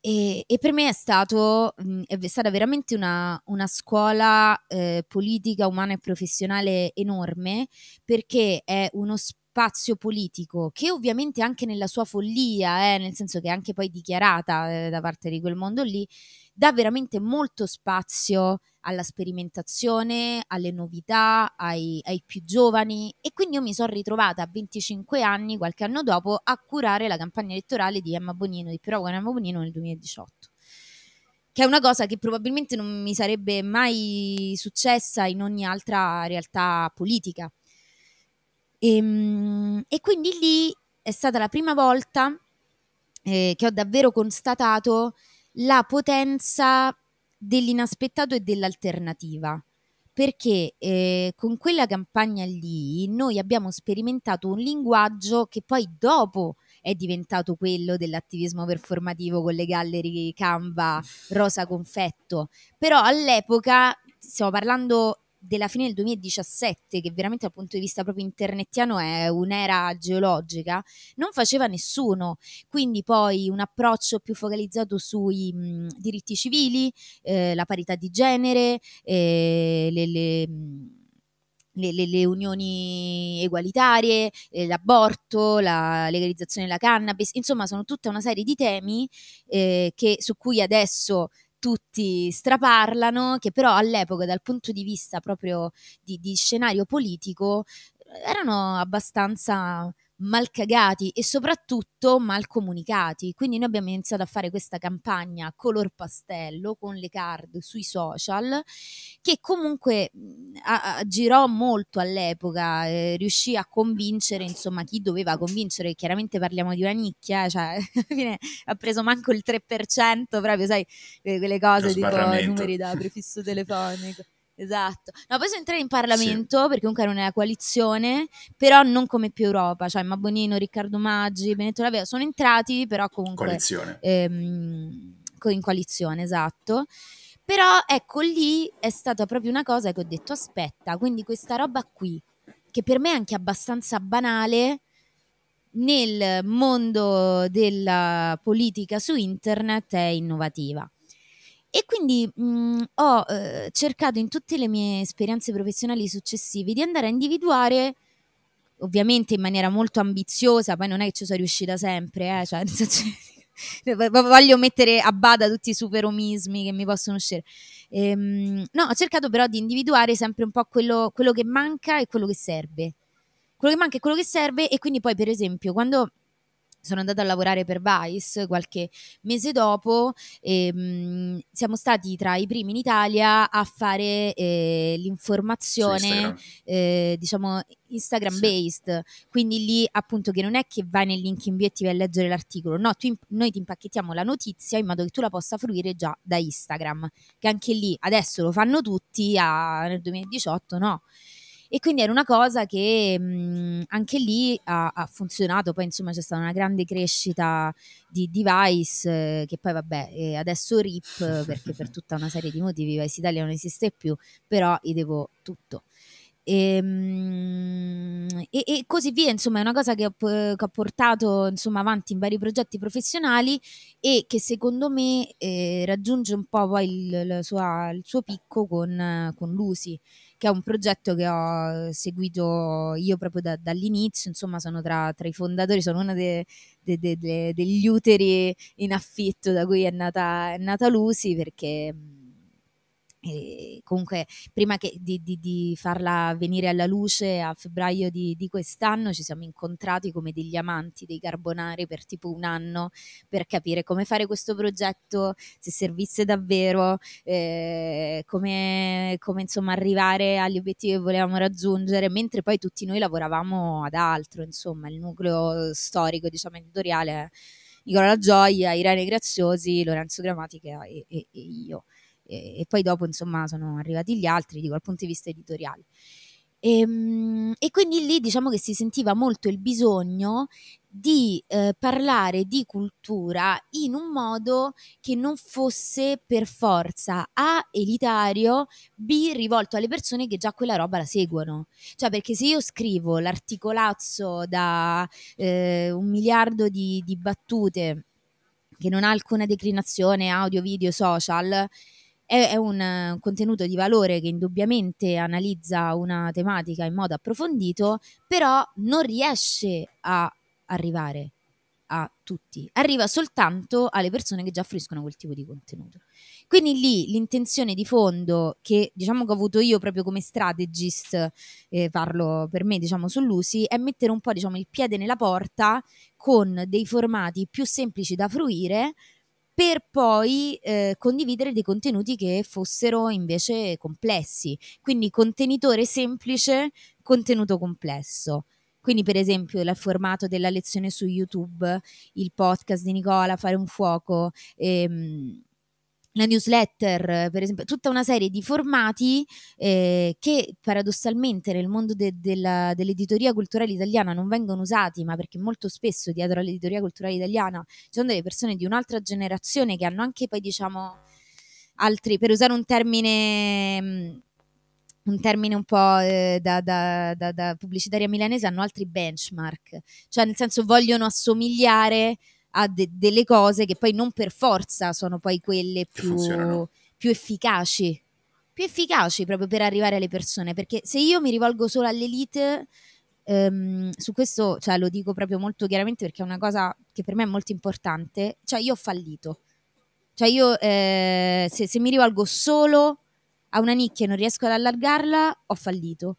E, e, per me è, stato, è stata veramente una, una scuola eh, politica, umana e professionale enorme perché è uno spazio spazio politico, che ovviamente anche nella sua follia, eh, nel senso che è anche poi dichiarata eh, da parte di quel mondo lì, dà veramente molto spazio alla sperimentazione, alle novità, ai, ai più giovani e quindi io mi sono ritrovata a 25 anni, qualche anno dopo, a curare la campagna elettorale di Emma Bonino, di Però con Emma Bonino nel 2018 che è una cosa che probabilmente non mi sarebbe mai successa in ogni altra realtà politica. E, ehm, e quindi lì è stata la prima volta eh, che ho davvero constatato la potenza dell'inaspettato e dell'alternativa. Perché eh, con quella campagna lì noi abbiamo sperimentato un linguaggio che poi dopo è diventato quello dell'attivismo performativo con le gallery Canva rosa confetto. Però all'epoca, stiamo parlando della fine del 2017, che veramente dal punto di vista proprio internetiano è un'era geologica, non faceva nessuno. Quindi poi un approccio più focalizzato sui mh, diritti civili, eh, la parità di genere, eh, le, le le, le, le, unioni egualitarie, eh, l'aborto, la legalizzazione della cannabis, insomma sono tutta una serie di temi eh, che, su cui adesso tutti straparlano, che però all'epoca dal punto di vista proprio di, di scenario politico erano abbastanza mal cagati e soprattutto mal comunicati. Quindi noi abbiamo iniziato a fare questa campagna color pastello con le card sui social che comunque a, a, girò molto all'epoca, eh, riuscì a convincere insomma chi doveva convincere, chiaramente parliamo di una nicchia, eh, cioè ha preso manco il 3%, proprio sai, quelle cose tipo numeri da prefisso telefonico. Esatto. No, poi sono entrati in Parlamento sì. perché comunque era una coalizione, però non come più Europa, cioè Mabonino, Riccardo Maggi, Benetto Laveo sono entrati, però comunque coalizione. Ehm, in coalizione, esatto. Però ecco lì è stata proprio una cosa che ho detto aspetta, quindi questa roba qui che per me è anche abbastanza banale nel mondo della politica su internet è innovativa. E quindi mh, mhmm, ho eh, cercato in tutte le mie esperienze professionali successive di andare a individuare, ovviamente in maniera molto ambiziosa, poi non è che ci sono riuscita sempre, eh, cioè, voglio mettere a bada tutti i superomismi che mi possono uscire. Ehm, no, ho cercato però di individuare sempre un po' quello, quello che manca e quello che serve. Quello che manca e quello che serve, e quindi poi, per esempio, quando sono andata a lavorare per Vice qualche mese dopo e ehm, mh, siamo stati tra i primi in Italia a fare eh, l'informazione Instagram. Eh, diciamo Instagram sì. based quindi lì appunto che non è che vai nel link in bio e ti vai a leggere l'articolo no, tu, noi ti impacchettiamo la notizia in modo che tu la possa fruire già da Instagram che anche lì adesso lo fanno tutti a, nel 2018 no e quindi era una cosa che mh, anche lì ha, ha, funzionato, poi insomma c'è stata una grande crescita di device eh, che poi vabbè eh, adesso RIP perché per tutta una serie di motivi Vice Italia non esiste più, però gli devo tutto. E, ehm, e, e, così via, insomma, è una cosa che ho, che ho portato insomma, avanti in vari progetti professionali e che secondo me eh, raggiunge un po' poi il, il, sua, il suo picco con, con Lucy che è un progetto che ho seguito io proprio da, dall'inizio, insomma sono tra, tra, i fondatori, sono uno de, de, de, degli uteri in affitto da cui è nata, è nata Lucy perché e comunque prima di, di, di, farla venire alla luce a febbraio di, di, quest'anno ci siamo incontrati come degli amanti dei carbonari per tipo un anno per capire come fare questo progetto, se servisse davvero, eh, come, come insomma arrivare agli obiettivi che volevamo raggiungere, mentre poi tutti noi lavoravamo ad altro, insomma il nucleo storico diciamo editoriale Nicola La Gioia, Irene Graziosi, Lorenzo Grammatica e, e, e io e, e poi dopo insomma sono arrivati gli altri, dico dal punto di vista editoriale. E, ehm, e, quindi lì diciamo che si sentiva molto il bisogno di eh, parlare di cultura in un modo che non fosse per forza A elitario, B rivolto alle persone che già quella roba la seguono. Cioè perché se io scrivo l'articolazzo da eh, un miliardo di, di battute che non ha alcuna declinazione audio, video, social, è, è un, un contenuto di valore che indubbiamente analizza una tematica in modo approfondito, però non riesce a arrivare a tutti, arriva soltanto alle persone che già fruiscono quel tipo di contenuto. Quindi lì l'intenzione di fondo che diciamo che ho avuto io proprio come strategist, eh, parlo per me diciamo sull'usi, è mettere un po' diciamo il piede nella porta con dei formati più semplici da fruire per poi eh, condividere dei contenuti che fossero invece complessi. Quindi contenitore semplice, contenuto complesso. Quindi, per esempio, il formato della lezione su YouTube, il podcast di Nicola, Fare un fuoco, ehm, la newsletter, per esempio, tutta una serie di formati eh, che paradossalmente nel mondo de- della, dell'editoria culturale italiana non vengono usati, ma perché molto spesso dietro all'editoria culturale italiana ci sono delle persone di un'altra generazione che hanno anche poi, diciamo, altri, per usare un termine mm, un termine un po' eh, da, da, da, da pubblicitaria milanese, hanno altri benchmark, cioè nel senso vogliono assomigliare a de- delle cose che poi non per forza sono poi quelle più, più efficaci, più efficaci proprio per arrivare alle persone, perché se io mi rivolgo solo all'elite, ehm, su questo cioè, lo dico proprio molto chiaramente perché è una cosa che per me è molto importante, cioè io ho fallito, cioè io eh, se, se mi rivolgo solo a una nicchia e non riesco ad allargarla, ho fallito.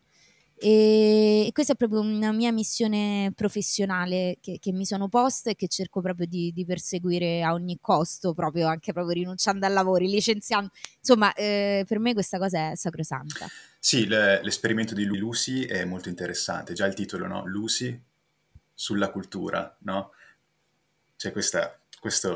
E questa è proprio una mia missione professionale che, che mi sono posta e che cerco proprio di, di, perseguire a ogni costo, proprio anche proprio rinunciando al lavoro, licenziando. Insomma, eh, per me questa cosa è sacrosanta. Sì, le, l'esperimento di Lucy è molto interessante. Già il titolo, no? Lucy sulla cultura, no? C'è questa, questo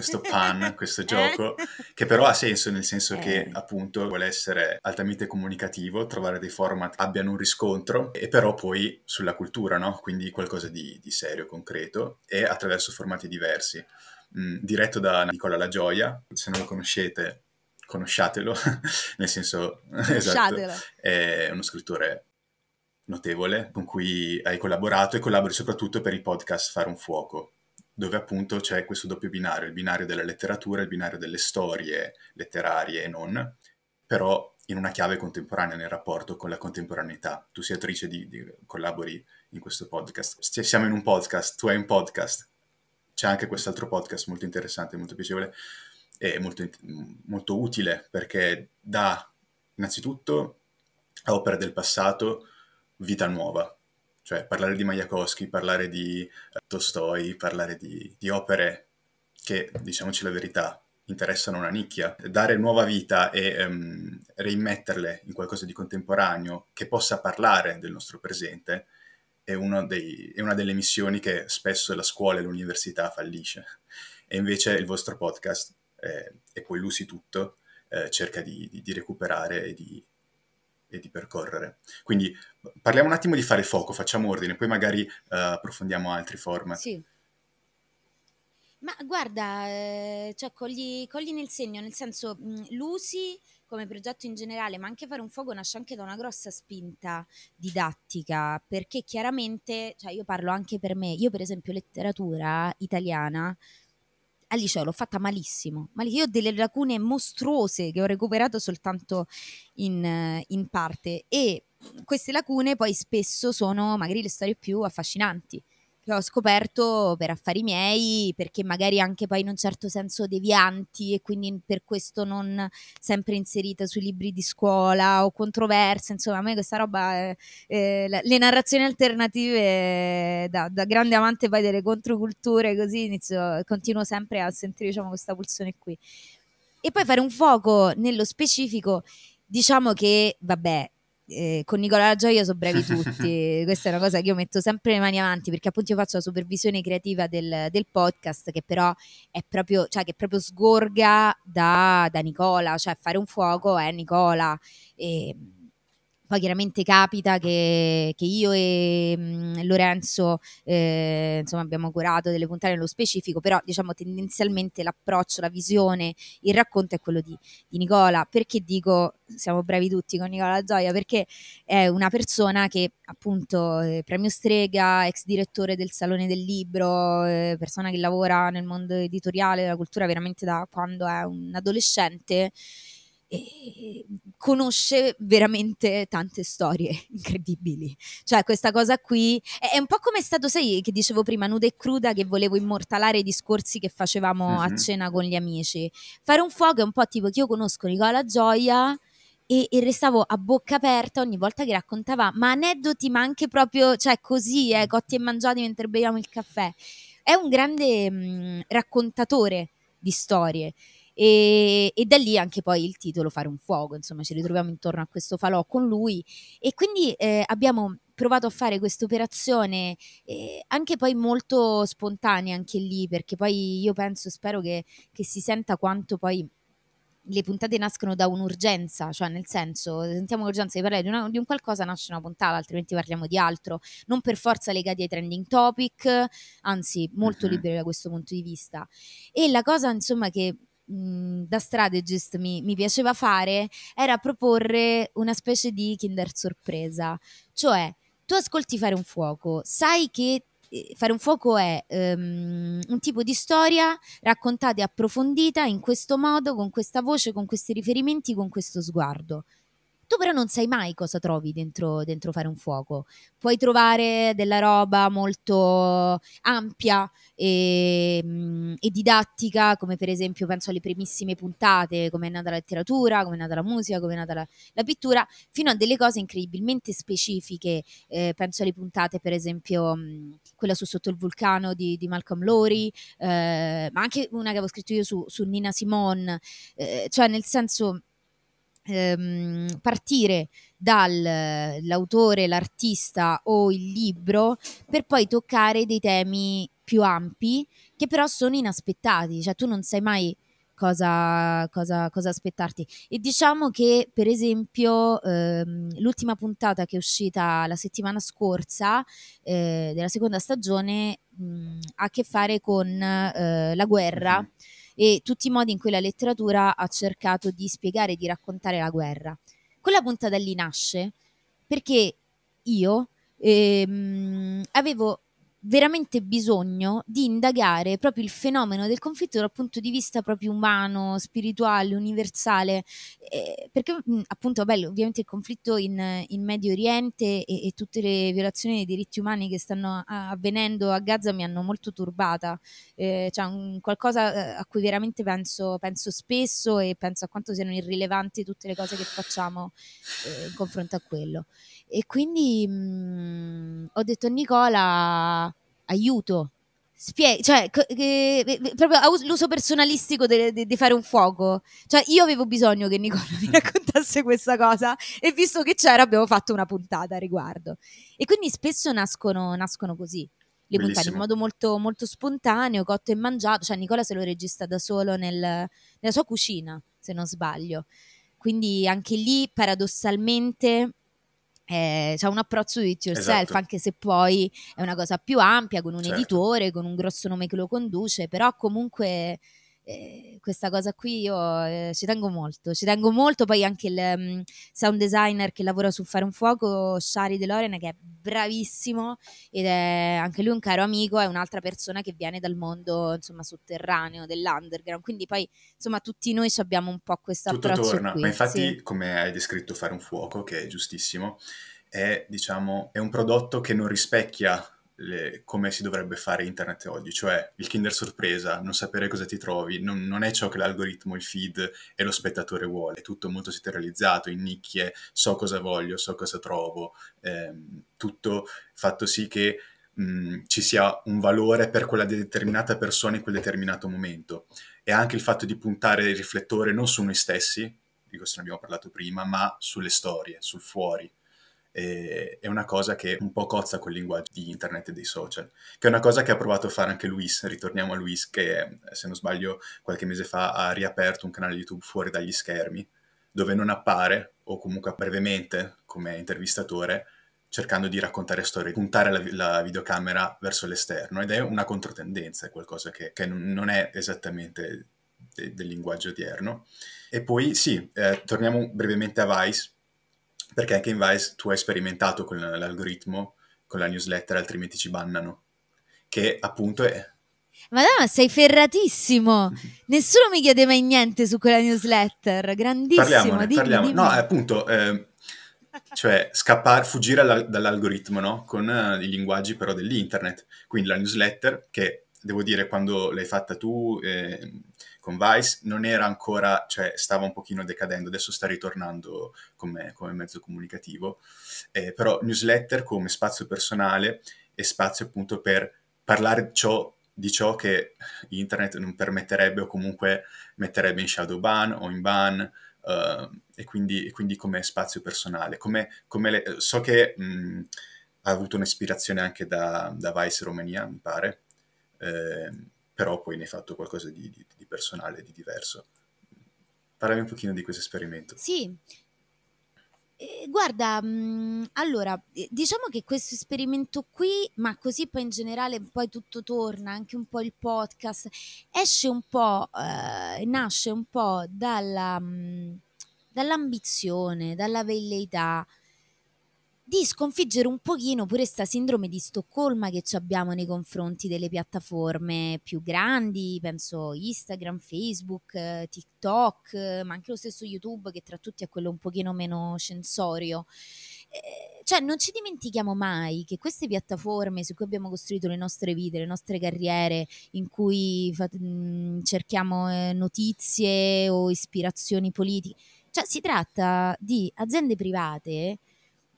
questo pan, questo gioco, che però ha senso nel senso che eh. appunto vuole essere altamente comunicativo, trovare dei format che abbiano un riscontro e però poi sulla cultura, no? Quindi qualcosa di, di serio, concreto e attraverso formati diversi. Mm, diretto da Nicola La Gioia, se non lo conoscete, conosciatelo, nel senso, esatto, è uno scrittore notevole con cui hai collaborato e collabori soprattutto per il podcast Fare un fuoco, dove appunto c'è questo doppio binario, il binario della letteratura, il binario delle storie letterarie e non, però in una chiave contemporanea nel rapporto con la contemporaneità. Tu sei attrice di, di collabori in questo podcast. Siamo in un podcast, tu hai un podcast, c'è anche quest'altro podcast molto interessante, molto piacevole e molto, molto utile perché dà innanzitutto a opere del passato vita nuova, cioè parlare di Majakowski, parlare di uh, Tolstoi, parlare di, di opere che, diciamoci la verità, interessano una nicchia, dare nuova vita e um, reimmetterle in qualcosa di contemporaneo che possa parlare del nostro presente è, dei, è una delle missioni che spesso la scuola e l'università fallisce. E invece il vostro podcast, eh, e poi Lucy tutto, eh, cerca di, di, di recuperare e di, e di percorrere. Quindi parliamo un attimo di fare fuoco, facciamo ordine, poi magari uh, approfondiamo altri format. Sì. Ma guarda, eh, cioè cogli, cogli, nel segno, nel senso, mh, l'usi come progetto in generale, ma anche fare un fuoco nasce anche da una grossa spinta didattica, perché chiaramente, cioè io parlo anche per me, io per esempio letteratura italiana al liceo l'ho fatta malissimo, ma io ho delle lacune mostruose che ho recuperato soltanto in, in parte e queste lacune poi spesso sono magari le storie più affascinanti che ho scoperto per affari miei, perché magari anche poi in un certo senso devianti e quindi per questo non sempre inserita sui libri di scuola o controverse, insomma a me questa roba, eh, eh, le narrazioni alternative da, da, grande amante poi delle controculture così inizio, continuo sempre a sentire diciamo questa pulsione qui. E poi fare un fuoco nello specifico, diciamo che vabbè, eh, con Nicola La Gioia sono bravi tutti, questa è una cosa che io metto sempre le mani avanti perché appunto io faccio la supervisione creativa del, del podcast che però è proprio, cioè che proprio sgorga da, da Nicola, cioè fare un fuoco è Nicola. E, poi chiaramente capita che, che io e mh, mm, Lorenzo eh, insomma, abbiamo curato delle puntate nello specifico, però diciamo tendenzialmente l'approccio, la visione, il racconto è quello di, di Nicola. Perché dico siamo bravi tutti con Nicola Gioia? Perché è una persona che appunto eh, premio Strega, ex direttore del Salone del Libro, eh, persona che lavora nel mondo editoriale della cultura veramente da quando è un adolescente e conosce veramente tante storie incredibili. Cioè, questa cosa qui è, un po' come è stato, sai, che dicevo prima, nuda e cruda, che volevo immortalare i discorsi che facevamo uh-huh. a mhm. cena con gli amici. Fare un fuoco è un po' tipo che io conosco Nicola Gioia. E, e, restavo a bocca aperta ogni volta che raccontava, ma aneddoti, ma anche proprio, cioè così, eh, cotti e mangiati mentre beviamo il caffè. È un grande mh, mm, raccontatore di storie e, e, da lì anche poi il titolo Fare un fuoco, insomma ci ritroviamo intorno a questo falò con lui e quindi eh, abbiamo provato a fare questa operazione eh, anche poi molto spontanea anche lì perché poi io penso, spero che, che si senta quanto poi le puntate nascono da un'urgenza, cioè nel senso, sentiamo l'urgenza di parlare di, una, di, un qualcosa, nasce una puntata, altrimenti parliamo di altro, non per forza legati ai trending topic, anzi molto uh-huh. liberi da questo punto di vista. E la cosa insomma che da strategist mi, mi, piaceva fare era proporre una specie di kinder sorpresa, cioè tu ascolti fare un fuoco, sai che eh, fare un fuoco è um, un tipo di storia raccontata e approfondita in questo modo, con questa voce, con questi riferimenti, con questo sguardo. Tu però non sai mai cosa trovi dentro, dentro fare un fuoco. Puoi trovare della roba molto ampia e, mm, e, didattica, come per esempio penso alle primissime puntate, come è nata la letteratura, come è nata la musica, come è nata la, la pittura, fino a delle cose incredibilmente specifiche. Eh, penso alle puntate, per esempio, mh, mm, quella su Sotto il vulcano di, di Malcolm Lowry, eh, ma anche una che avevo scritto io su, su Nina Simone, eh, cioè nel senso ehm, partire dall'autore, l'artista o il libro per poi toccare dei temi più ampi che però sono inaspettati, cioè tu non sai mai cosa, cosa, cosa aspettarti. E diciamo che per esempio ehm, l'ultima puntata che è uscita la settimana scorsa eh, della seconda stagione mh, ha a che fare con eh, la guerra. Mm-hmm e tutti i modi in cui la letteratura ha cercato di spiegare e di raccontare la guerra. Quella puntata lì nasce perché io ehm, avevo veramente bisogno di indagare proprio il fenomeno del conflitto dal punto di vista proprio umano, spirituale, universale, eh, perché mh, appunto, bello, ovviamente il conflitto in, in Medio Oriente e, e, tutte le violazioni dei diritti umani che stanno avvenendo a Gaza mi hanno molto turbata, eh, cioè un, qualcosa eh, a cui veramente penso, penso spesso e penso a quanto siano irrilevanti tutte le cose che facciamo eh, in confronto a quello. E quindi mh, mm, ho detto a Nicola, aiuto, Spie- cioè, che, proprio l'uso personalistico di fare un fuoco. Cioè, io avevo bisogno che Nicola mi raccontasse questa cosa e visto che c'era abbiamo fatto una puntata a riguardo. E quindi spesso nascono, nascono così le Bellissimo. puntate in modo molto, molto spontaneo, cotto e mangiato. Cioè, Nicola se lo registra da solo nel, nella sua cucina, se non sbaglio. Quindi anche lì, paradossalmente, eh, c'è un approccio do it yourself, esatto. anche se poi è una cosa più ampia, con un certo. editore, con un grosso nome che lo conduce, però comunque eh, questa cosa qui io eh, ci tengo molto, ci tengo molto, poi anche il um, sound designer che lavora su Fare un Fuoco, Shari DeLorean, che è bravissimo ed è anche lui un caro amico, è un'altra persona che viene dal mondo insomma sotterraneo, dell'underground, quindi poi insomma tutti noi abbiamo un po' questo Tutto approccio torna, qui, ma infatti sì. come hai descritto Fare un Fuoco, che è giustissimo, è, diciamo, è un prodotto che non rispecchia le, come si dovrebbe fare internet oggi, cioè il Kinder sorpresa, non sapere cosa ti trovi, non, non, è ciò che l'algoritmo, il feed e lo spettatore vuole, è tutto molto settorializzato, in nicchie, so cosa voglio, so cosa trovo, ehm, tutto fatto sì che mh, ci sia un valore per quella determinata persona in quel determinato momento. E anche il fatto di puntare il riflettore non su noi stessi, di questo ne abbiamo parlato prima, ma sulle storie, sul fuori, e, è una cosa che un po' cozza col linguaggio di internet e dei social, che è una cosa che ha provato a fare anche Luis, ritorniamo a Luis che se non sbaglio qualche mese fa ha riaperto un canale YouTube fuori dagli schermi, dove non appare o comunque brevemente come intervistatore cercando di raccontare storie, puntare la, la videocamera verso l'esterno ed è una controtendenza, è qualcosa che, che non è esattamente de, del linguaggio odierno. E poi sì, eh, torniamo brevemente a Vice, perché anche in Vice tu hai sperimentato con l'algoritmo, con la newsletter, altrimenti ci bannano, che appunto è... Madonna, sei ferratissimo! Nessuno mi chiede mai niente su quella newsletter, grandissimo. Parliamone, dimmi, parliamo. Dimmi. No, appunto, eh, cioè scappare, fuggire alla, dall'algoritmo, no? Con uh, i linguaggi però dell'internet. Quindi la newsletter, che devo dire quando l'hai fatta tu... Eh, con Vice non era ancora, cioè stava un pochino decadendo, adesso sta ritornando come, come mezzo comunicativo, eh, però newsletter come spazio personale e spazio appunto per parlare ciò, di ciò che internet non permetterebbe o comunque metterebbe in shadow ban o in ban, uh, e, quindi, e, quindi, come spazio personale. Come, come le, so che mh, ha avuto un'ispirazione anche da, da Vice Romania, mi pare, eh, però poi ne hai fatto qualcosa di, di, di personale, di diverso. Parlami un pochino di questo esperimento. Sì, eh, guarda, mm, allora, eh, diciamo che questo esperimento qui, ma così poi in generale poi tutto torna, anche un po' il podcast, esce un po', eh, nasce un po' dalla, mm, dall'ambizione, dalla velleità, di sconfiggere un pochino pure questa sindrome di Stoccolma che abbiamo nei confronti delle piattaforme più grandi, penso Instagram, Facebook, TikTok, ma anche lo stesso YouTube che tra tutti è quello un pochino meno censorio. Eh, cioè non ci dimentichiamo mai che queste piattaforme su cui abbiamo costruito le nostre vite, le nostre carriere, in cui fa, mh, cerchiamo eh, notizie o ispirazioni politiche, cioè si tratta di aziende private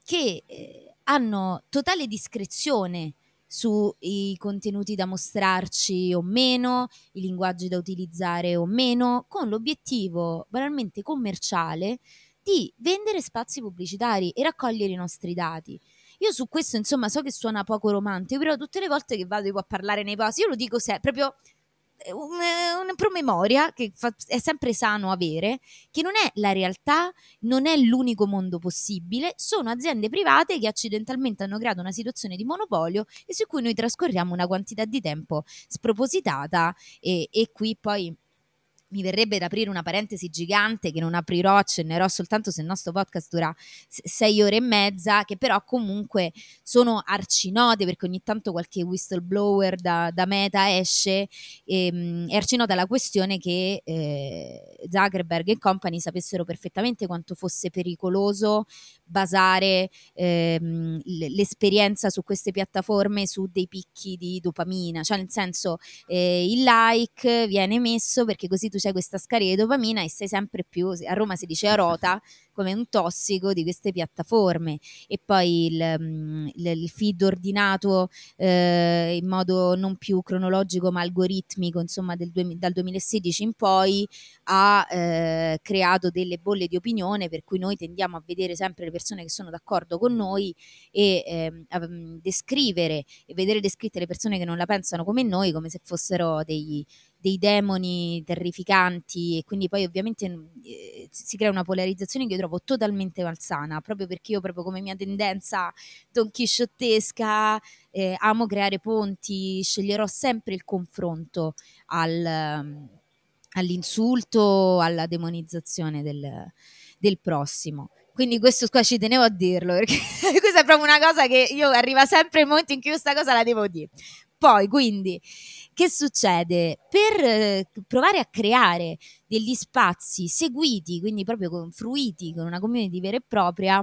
che eh, hanno totale discrezione sui contenuti da mostrarci o meno, i linguaggi da utilizzare o meno, con l'obiettivo banalmente commerciale di vendere spazi pubblicitari e raccogliere i nostri dati. Io su questo, insomma, so che suona poco romantico, però tutte le volte che vado a parlare nei posti, io lo dico se, proprio un, un promemoria che fa, è sempre sano avere, che non è la realtà, non è l'unico mondo possibile, sono aziende private che accidentalmente hanno creato una situazione di monopolio e su cui noi trascorriamo una quantità di tempo spropositata e, e qui poi mi verrebbe da aprire una parentesi gigante che non aprirò, accennerò soltanto se il nostro podcast dura sei ore e mezza, che però comunque sono arcinote perché ogni tanto qualche whistleblower da, da Meta esce e ehm, è arcinota la questione che eh, Zuckerberg e company sapessero perfettamente quanto fosse pericoloso basare ehm, l'esperienza su queste piattaforme su dei picchi di dopamina, cioè nel senso eh, il like viene messo perché così tu c'è questa scarica di dopamina e sei sempre più, a Roma si dice a rota, come un tossico di queste piattaforme. E poi il, mm, il, il feed ordinato eh, in modo non più cronologico ma algoritmico insomma del, dal 2016 in poi ha eh, creato delle bolle di opinione per cui noi tendiamo a vedere sempre le persone che sono d'accordo con noi e eh, a mm, descrivere e vedere descritte le persone che non la pensano come noi come se fossero dei, dei demoni terrificanti. E quindi poi ovviamente eh, si crea una polarizzazione che trovo totalmente malsana, proprio perché io proprio come mia tendenza donchisciottesca eh, amo creare ponti, sceglierò sempre il confronto al... Um, all'insulto, alla demonizzazione del, del prossimo. Quindi questo qua ci tenevo a dirlo perché questa è proprio una cosa che io arriva sempre il momento in cui questa cosa la devo dire. Poi, quindi, che succede? Per eh, provare a creare degli spazi seguiti, quindi proprio con, fruiti con una community vera e propria,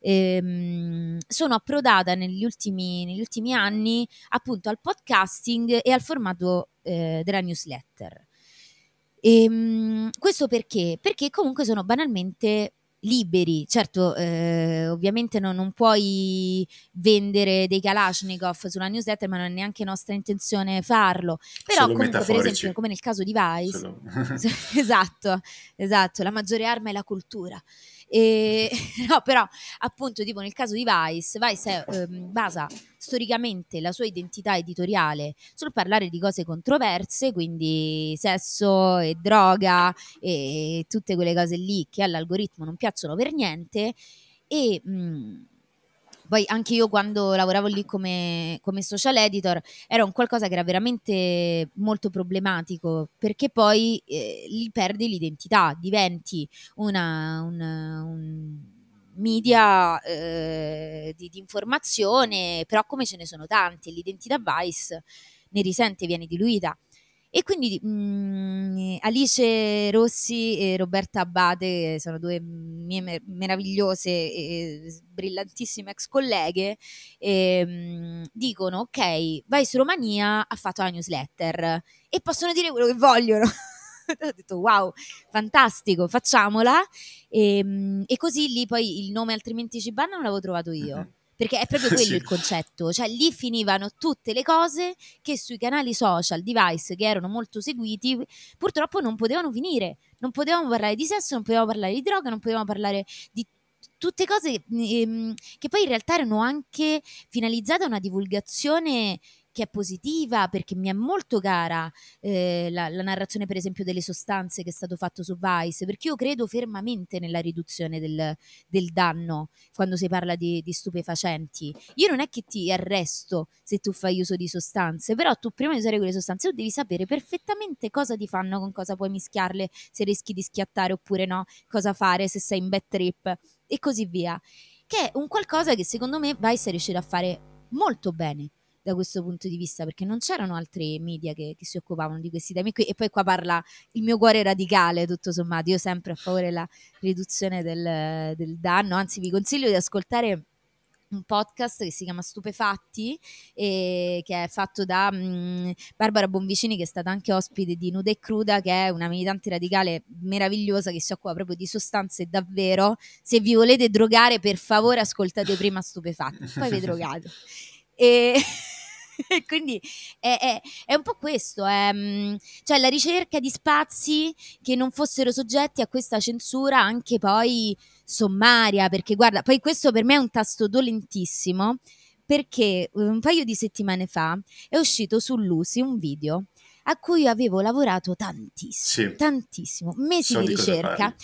ehm, sono approdata negli ultimi, negli ultimi, anni appunto al podcasting e al formato eh, della newsletter. E, ehm, questo perché? Perché comunque sono banalmente liberi. Certo, eh, ovviamente no, non puoi vendere dei Kalashnikov sulla newsletter, ma non è neanche nostra intenzione farlo. Però Solo comunque, per esempio, come nel caso di Vice, esatto, esatto, la maggiore arma è la cultura. E, no, però appunto tipo nel caso di Vice, Vice è, ehm, basa storicamente la sua identità editoriale sul parlare di cose controverse, quindi sesso e droga e tutte quelle cose lì che all'algoritmo non piacciono per niente e mh, mm, poi anche io quando lavoravo lì come, come, social editor era un qualcosa che era veramente molto problematico perché poi eh, lì perdi l'identità, diventi una, una, un media eh, di, di, informazione, però come ce ne sono tanti, l'identità Vice ne risente, viene diluita. E quindi mh, mm, Alice Rossi e Roberta Abate, che sono due mie mer- meravigliose e brillantissime ex colleghe, e, mh, mm, dicono: Ok, vai su Romania, ha fatto la newsletter e possono dire quello che vogliono. ho detto wow, fantastico, facciamola. E, mm, e, così lì poi il nome altrimenti ci bannano l'avevo trovato io. Mm-hmm perché è proprio quello sì. il concetto, cioè lì finivano tutte le cose che sui canali social, device che erano molto seguiti, purtroppo non potevano finire, non potevamo parlare di sesso, non potevamo parlare di droga, non potevamo parlare di tutte cose ehm, che poi in realtà erano anche finalizzate a una divulgazione che è positiva perché mi è molto cara eh, la, la, narrazione per esempio delle sostanze che è stato fatto su Vice perché io credo fermamente nella riduzione del, del danno quando si parla di, di, stupefacenti. Io non è che ti arresto se tu fai uso di sostanze però tu prima di usare quelle sostanze tu devi sapere perfettamente cosa ti fanno con cosa puoi mischiarle se rischi di schiattare oppure no cosa fare se sei in bad trip e così via. Che è un qualcosa che secondo me Vice è riuscito a fare molto bene da questo punto di vista, perché non c'erano altri media che, che si occupavano di questi temi. E poi qua parla il mio cuore radicale, tutto sommato. Io sempre a favore della riduzione del, del danno, anzi vi consiglio di ascoltare un podcast che si chiama Stupefatti e che è fatto da mh, mm, Barbara Bonvicini che è stata anche ospite di Nuda e Cruda che è una militante radicale meravigliosa che si occupa proprio di sostanze davvero se vi volete drogare per favore ascoltate prima Stupefatti poi vi drogate e quindi è, è, è, un po' questo, è, mm, cioè la ricerca di spazi che non fossero soggetti a questa censura anche poi sommaria, perché guarda, poi questo per me è un tasto dolentissimo, perché un paio di settimane fa è uscito su Lucy un video a cui avevo lavorato tantissimo, sì. tantissimo, mesi so di ricerca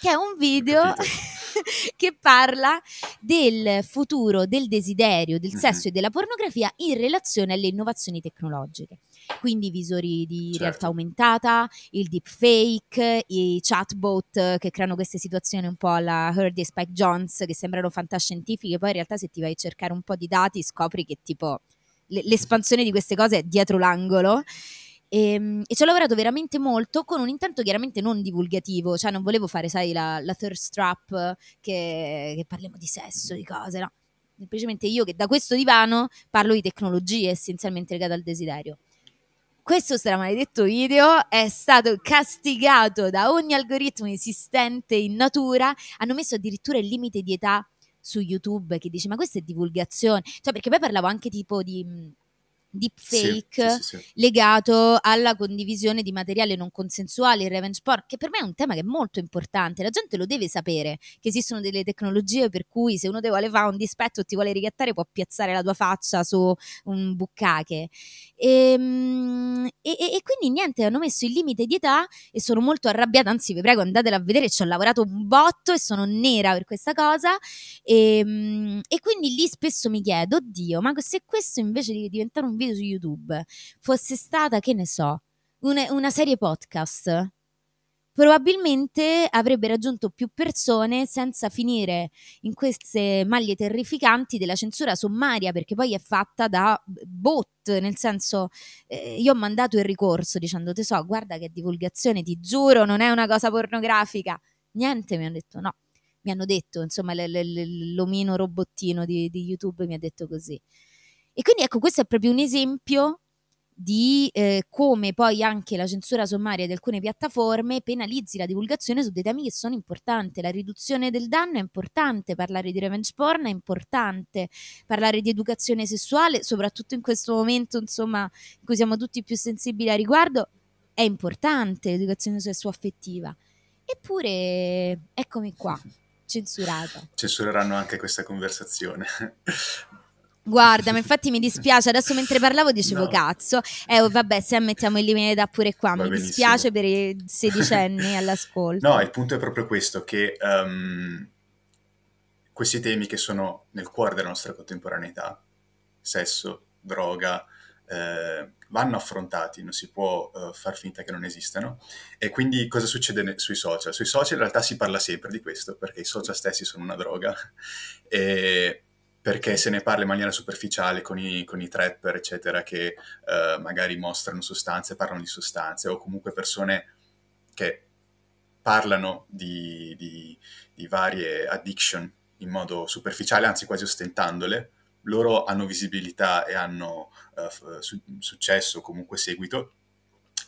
che è un video che parla del futuro del desiderio, del sesso mm-hmm. e della pornografia in relazione alle innovazioni tecnologiche. Quindi visori di certo. realtà aumentata, il deepfake, i chatbot che creano queste situazioni un po' alla Heard e Spike Jones che sembrano fantascientifiche, poi in realtà se ti vai a cercare un po' di dati scopri che tipo l'espansione di queste cose è dietro l'angolo e, ehm, e, ci ho lavorato veramente molto con un intento chiaramente non divulgativo, cioè non volevo fare, sai, la, la thirst trap che, che parliamo di sesso, di cose, no. Semplicemente io che da questo divano parlo di tecnologie essenzialmente legate al desiderio. Questo stramaledetto video è stato castigato da ogni algoritmo esistente in natura. Hanno messo addirittura il limite di età su YouTube che dice ma questa è divulgazione. Cioè perché poi parlavo anche tipo di deepfake sì, sì, sì, legato alla condivisione di materiale non consensuale, il revenge porn, che per me è un tema che è molto importante. La gente lo deve sapere che esistono delle tecnologie per cui se uno ti vuole fare un dispetto o ti vuole ricattare può piazzare la tua faccia su un buccache. Ehm, e, e, e, quindi niente, hanno messo il limite di età e sono molto arrabbiata, anzi vi prego andatela a vedere, ci ho lavorato un botto e sono nera per questa cosa. E, ehm, e quindi lì spesso mi chiedo, oddio, ma se questo invece di diventare un video su YouTube fosse stata, che ne so, una, una serie podcast probabilmente avrebbe raggiunto più persone senza finire in queste maglie terrificanti della censura sommaria, perché poi è fatta da bot, nel senso eh, io ho mandato il ricorso dicendo te so, guarda che divulgazione, ti giuro, non è una cosa pornografica. Niente, mi hanno detto no. Mi hanno detto, insomma, l- l- l'omino robottino di, di YouTube mi ha detto così. E quindi ecco, questo è proprio un esempio di eh, come poi anche la censura sommaria di alcune piattaforme penalizzi la divulgazione su dei temi che sono importanti. La riduzione del danno è importante, parlare di revenge porn è importante, parlare di educazione sessuale, soprattutto in questo momento, insomma, in cui siamo tutti più sensibili a riguardo, è importante l'educazione sessuaffettiva. Eppure, eccomi qua, censurata. Censureranno anche questa conversazione. Guarda, ma infatti mi dispiace, adesso mentre parlavo dicevo no. cazzo, eh oh, vabbè se mettiamo il limite da pure qua, Va mi benissimo. dispiace per i sedicenni all'ascolto. No, il punto è proprio questo, che um, questi temi che sono nel cuore della nostra contemporaneità, sesso, droga, eh, vanno affrontati, non si può uh, far finta che non esistano. E quindi cosa succede ne- sui social? Sui social in realtà si parla sempre di questo, perché i social stessi sono una droga. e perché se ne parla in maniera superficiale con i, con i trapper, eccetera, che uh, magari mostrano sostanze, parlano di sostanze, o comunque persone che parlano di, di, di varie addiction in modo superficiale, anzi quasi ostentandole, loro hanno visibilità e hanno uh, su- successo, comunque seguito,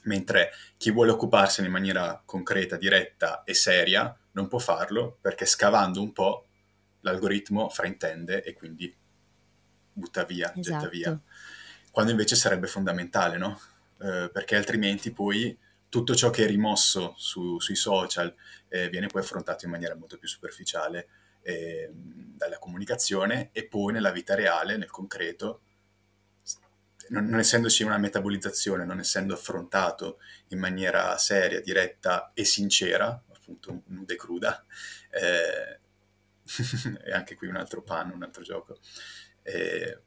mentre chi vuole occuparsene in maniera concreta, diretta e seria non può farlo perché scavando un po' l'algoritmo fraintende e quindi butta via, esatto. getta via. Quando invece sarebbe fondamentale, no? Eh, perché altrimenti poi tutto ciò che è rimosso su, sui social eh, viene poi affrontato in maniera molto più superficiale eh, dalla comunicazione e poi nella vita reale, nel concreto, non, non, essendoci una metabolizzazione, non essendo affrontato in maniera seria, diretta e sincera, appunto nuda e cruda, eh, e anche qui un altro pan, un altro gioco. E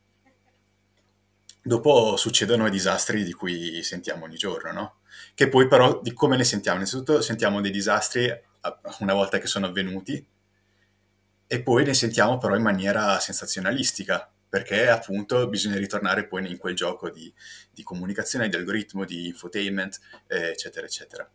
dopo succedono i disastri di cui sentiamo ogni giorno, no? Che poi però di come ne sentiamo? Innanzitutto sentiamo dei disastri una volta che sono avvenuti e poi ne sentiamo però in maniera sensazionalistica, perché appunto bisogna ritornare poi in quel gioco di, di comunicazione, di algoritmo, di infotainment, eh, eccetera, eccetera.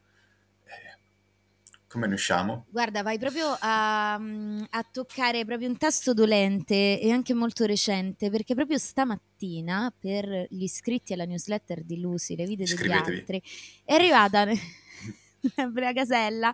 Come ne usciamo? Guarda, vai proprio a, a, toccare proprio un tasto dolente e anche molto recente, perché proprio stamattina per gli iscritti alla newsletter di Lucy, le video degli altri, è arrivata una casella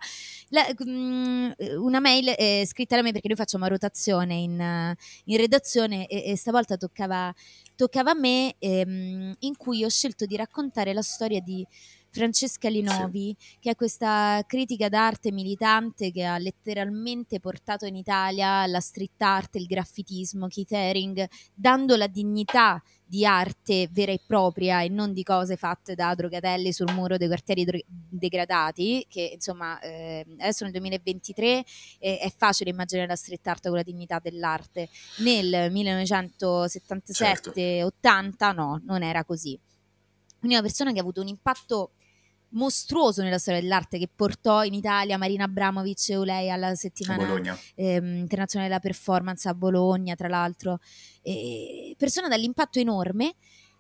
la, um, una mail eh, scritta da me perché noi facciamo rotazione in, in redazione e, e, stavolta toccava, toccava a me ehm, in cui ho scelto di raccontare la storia di Francesca Linovi, sì. che è questa critica d'arte militante che ha letteralmente portato in Italia la street art, il graffitismo, Keith Haring, dando la dignità di arte vera e propria e non di cose fatte da drogatelli sul muro dei quartieri dro- degradati, che insomma eh, adesso nel 2023 eh, è facile immaginare la street art con la dignità dell'arte. Nel 1977-80 certo. no, non era così. Quindi una persona che ha avuto un impatto mostruoso nella storia dell'arte che portò in Italia Marina Abramovic e Olei alla settimana ehm, internazionale della performance a Bologna, tra l'altro. E persona dall'impatto enorme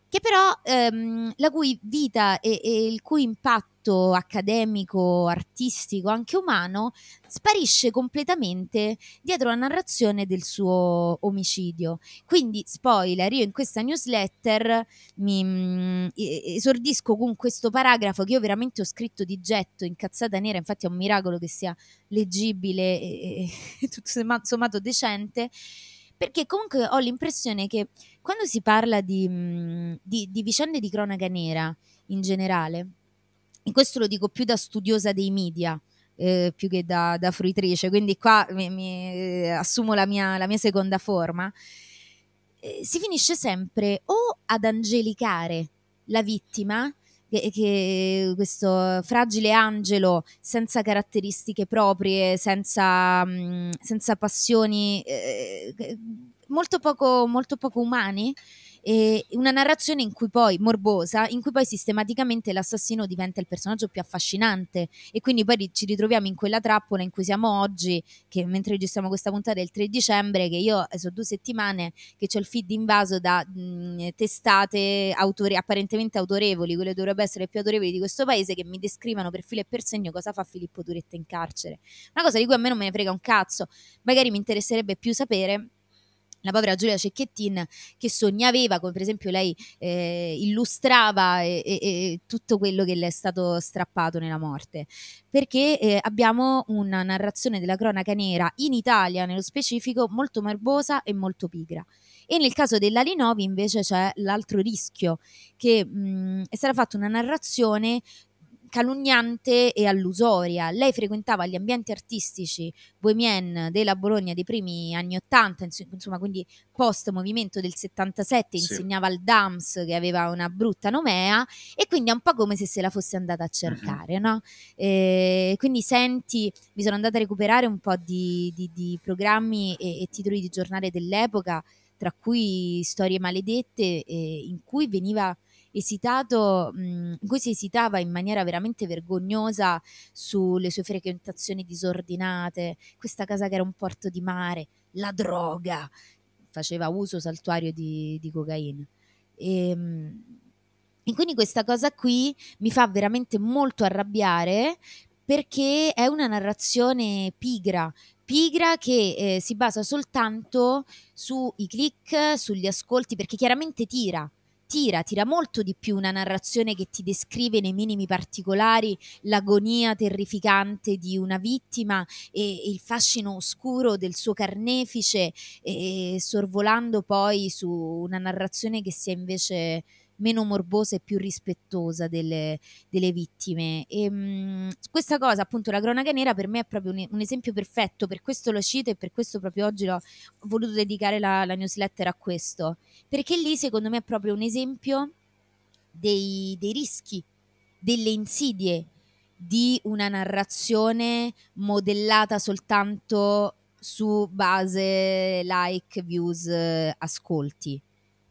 che però ehm, la cui vita e, e, il cui impatto accademico, artistico, anche umano, sparisce completamente dietro la narrazione del suo omicidio. Quindi, spoiler, io in questa newsletter mi mh, mm, esordisco con questo paragrafo che io veramente ho scritto di getto, incazzata nera, infatti è un miracolo che sia leggibile e, e tutto sommato decente perché comunque ho l'impressione che quando si parla di, mm, di, di vicende di cronaca nera in generale, e questo lo dico più da studiosa dei media, eh, più che da, da, fruitrice, quindi qua mi, mi eh, assumo la mia, la mia, seconda forma, eh, si finisce sempre o ad angelicare la vittima che, che, questo fragile angelo senza caratteristiche proprie, senza, mh, mm, senza passioni, eh, molto, poco, molto poco umani, E una narrazione in cui poi, morbosa, in cui poi sistematicamente l'assassino diventa il personaggio più affascinante e quindi poi ci ritroviamo in quella trappola in cui siamo oggi, che mentre registriamo questa puntata è il 3 dicembre, che io eh, sono due settimane che ho il feed invaso da mh, testate autori- apparentemente autorevoli, quelle dovrebbero essere più autorevoli di questo paese, che mi descrivano per filo e per segno cosa fa Filippo Turetta in carcere. Una cosa di cui a me non me ne frega un cazzo, magari mi interesserebbe più sapere la povera Giulia Cecchettin che sogni aveva, come per esempio lei eh, illustrava e, e, e, tutto quello che le è stato strappato nella morte, perché eh, abbiamo una narrazione della cronaca nera in Italia nello specifico molto morbosa e molto pigra. E nel caso dell'Alinovi invece c'è l'altro rischio, che mh, è stata fatta una narrazione calunniante e allusoria. Lei frequentava gli ambienti artistici bohemien della Bologna dei primi anni Ottanta, insomma, quindi post movimento del 77, sì. insegnava al DAMS che aveva una brutta nomea e quindi è un po' come se se la fosse andata a cercare, mm-hmm. no? E quindi senti, mi sono andata a recuperare un po' di, di, di programmi e, e titoli di giornale dell'epoca, tra cui Storie maledette, eh, in cui veniva esitato, mh, in cui si esitava in maniera veramente vergognosa sulle sue frequentazioni disordinate, questa casa che era un porto di mare, la droga, faceva uso saltuario di, di cocaina. E, ehm, e quindi questa cosa qui mi fa veramente molto arrabbiare perché è una narrazione pigra, pigra che eh, si basa soltanto sui click, sugli ascolti, perché chiaramente tira, tira, tira molto di più una narrazione che ti descrive nei minimi particolari l'agonia terrificante di una vittima e, il fascino oscuro del suo carnefice, e, sorvolando poi su una narrazione che sia invece meno morbosa e più rispettosa delle, delle vittime. E, ehm, mh, questa cosa, appunto, la cronaca nera per me è proprio un, un, esempio perfetto, per questo lo cito e per questo proprio oggi ho voluto dedicare la, la newsletter a questo, perché lì secondo me è proprio un esempio dei, dei rischi, delle insidie di una narrazione modellata soltanto su base like, views, ascolti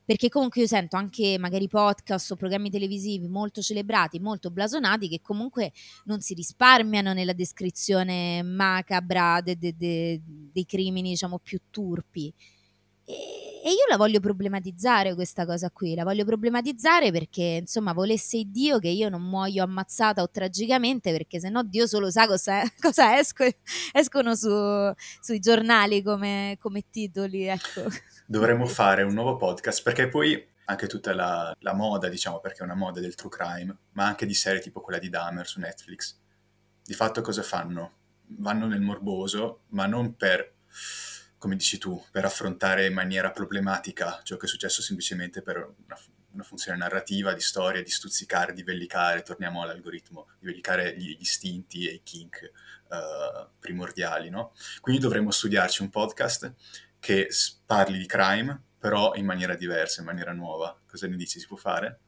perché comunque io sento anche magari podcast o programmi televisivi molto celebrati, molto blasonati, che comunque non si risparmiano nella descrizione macabra de, de, de, dei crimini, diciamo, più turpi. E, e, io la voglio problematizzare questa cosa qui, la voglio problematizzare perché, insomma, volesse Dio che io non muoio ammazzata o tragicamente, perché se no Dio solo sa cosa, cosa esco, escono su, sui giornali come, come titoli, ecco dovremmo fare un nuovo podcast perché poi anche tutta la, la, moda, diciamo, perché è una moda del true crime, ma anche di serie tipo quella di Dahmer su Netflix. Di fatto cosa fanno? Vanno nel morboso, ma non per, come dici tu, per affrontare in maniera problematica ciò che è successo semplicemente per una, una funzione narrativa, di storia, di stuzzicare, di vellicare, torniamo all'algoritmo, di vellicare gli, gli istinti e i kink uh, primordiali, no? Quindi dovremmo studiarci un podcast che parli di crime, però in maniera diversa, in maniera nuova. Cosa ne dici? Si può fare?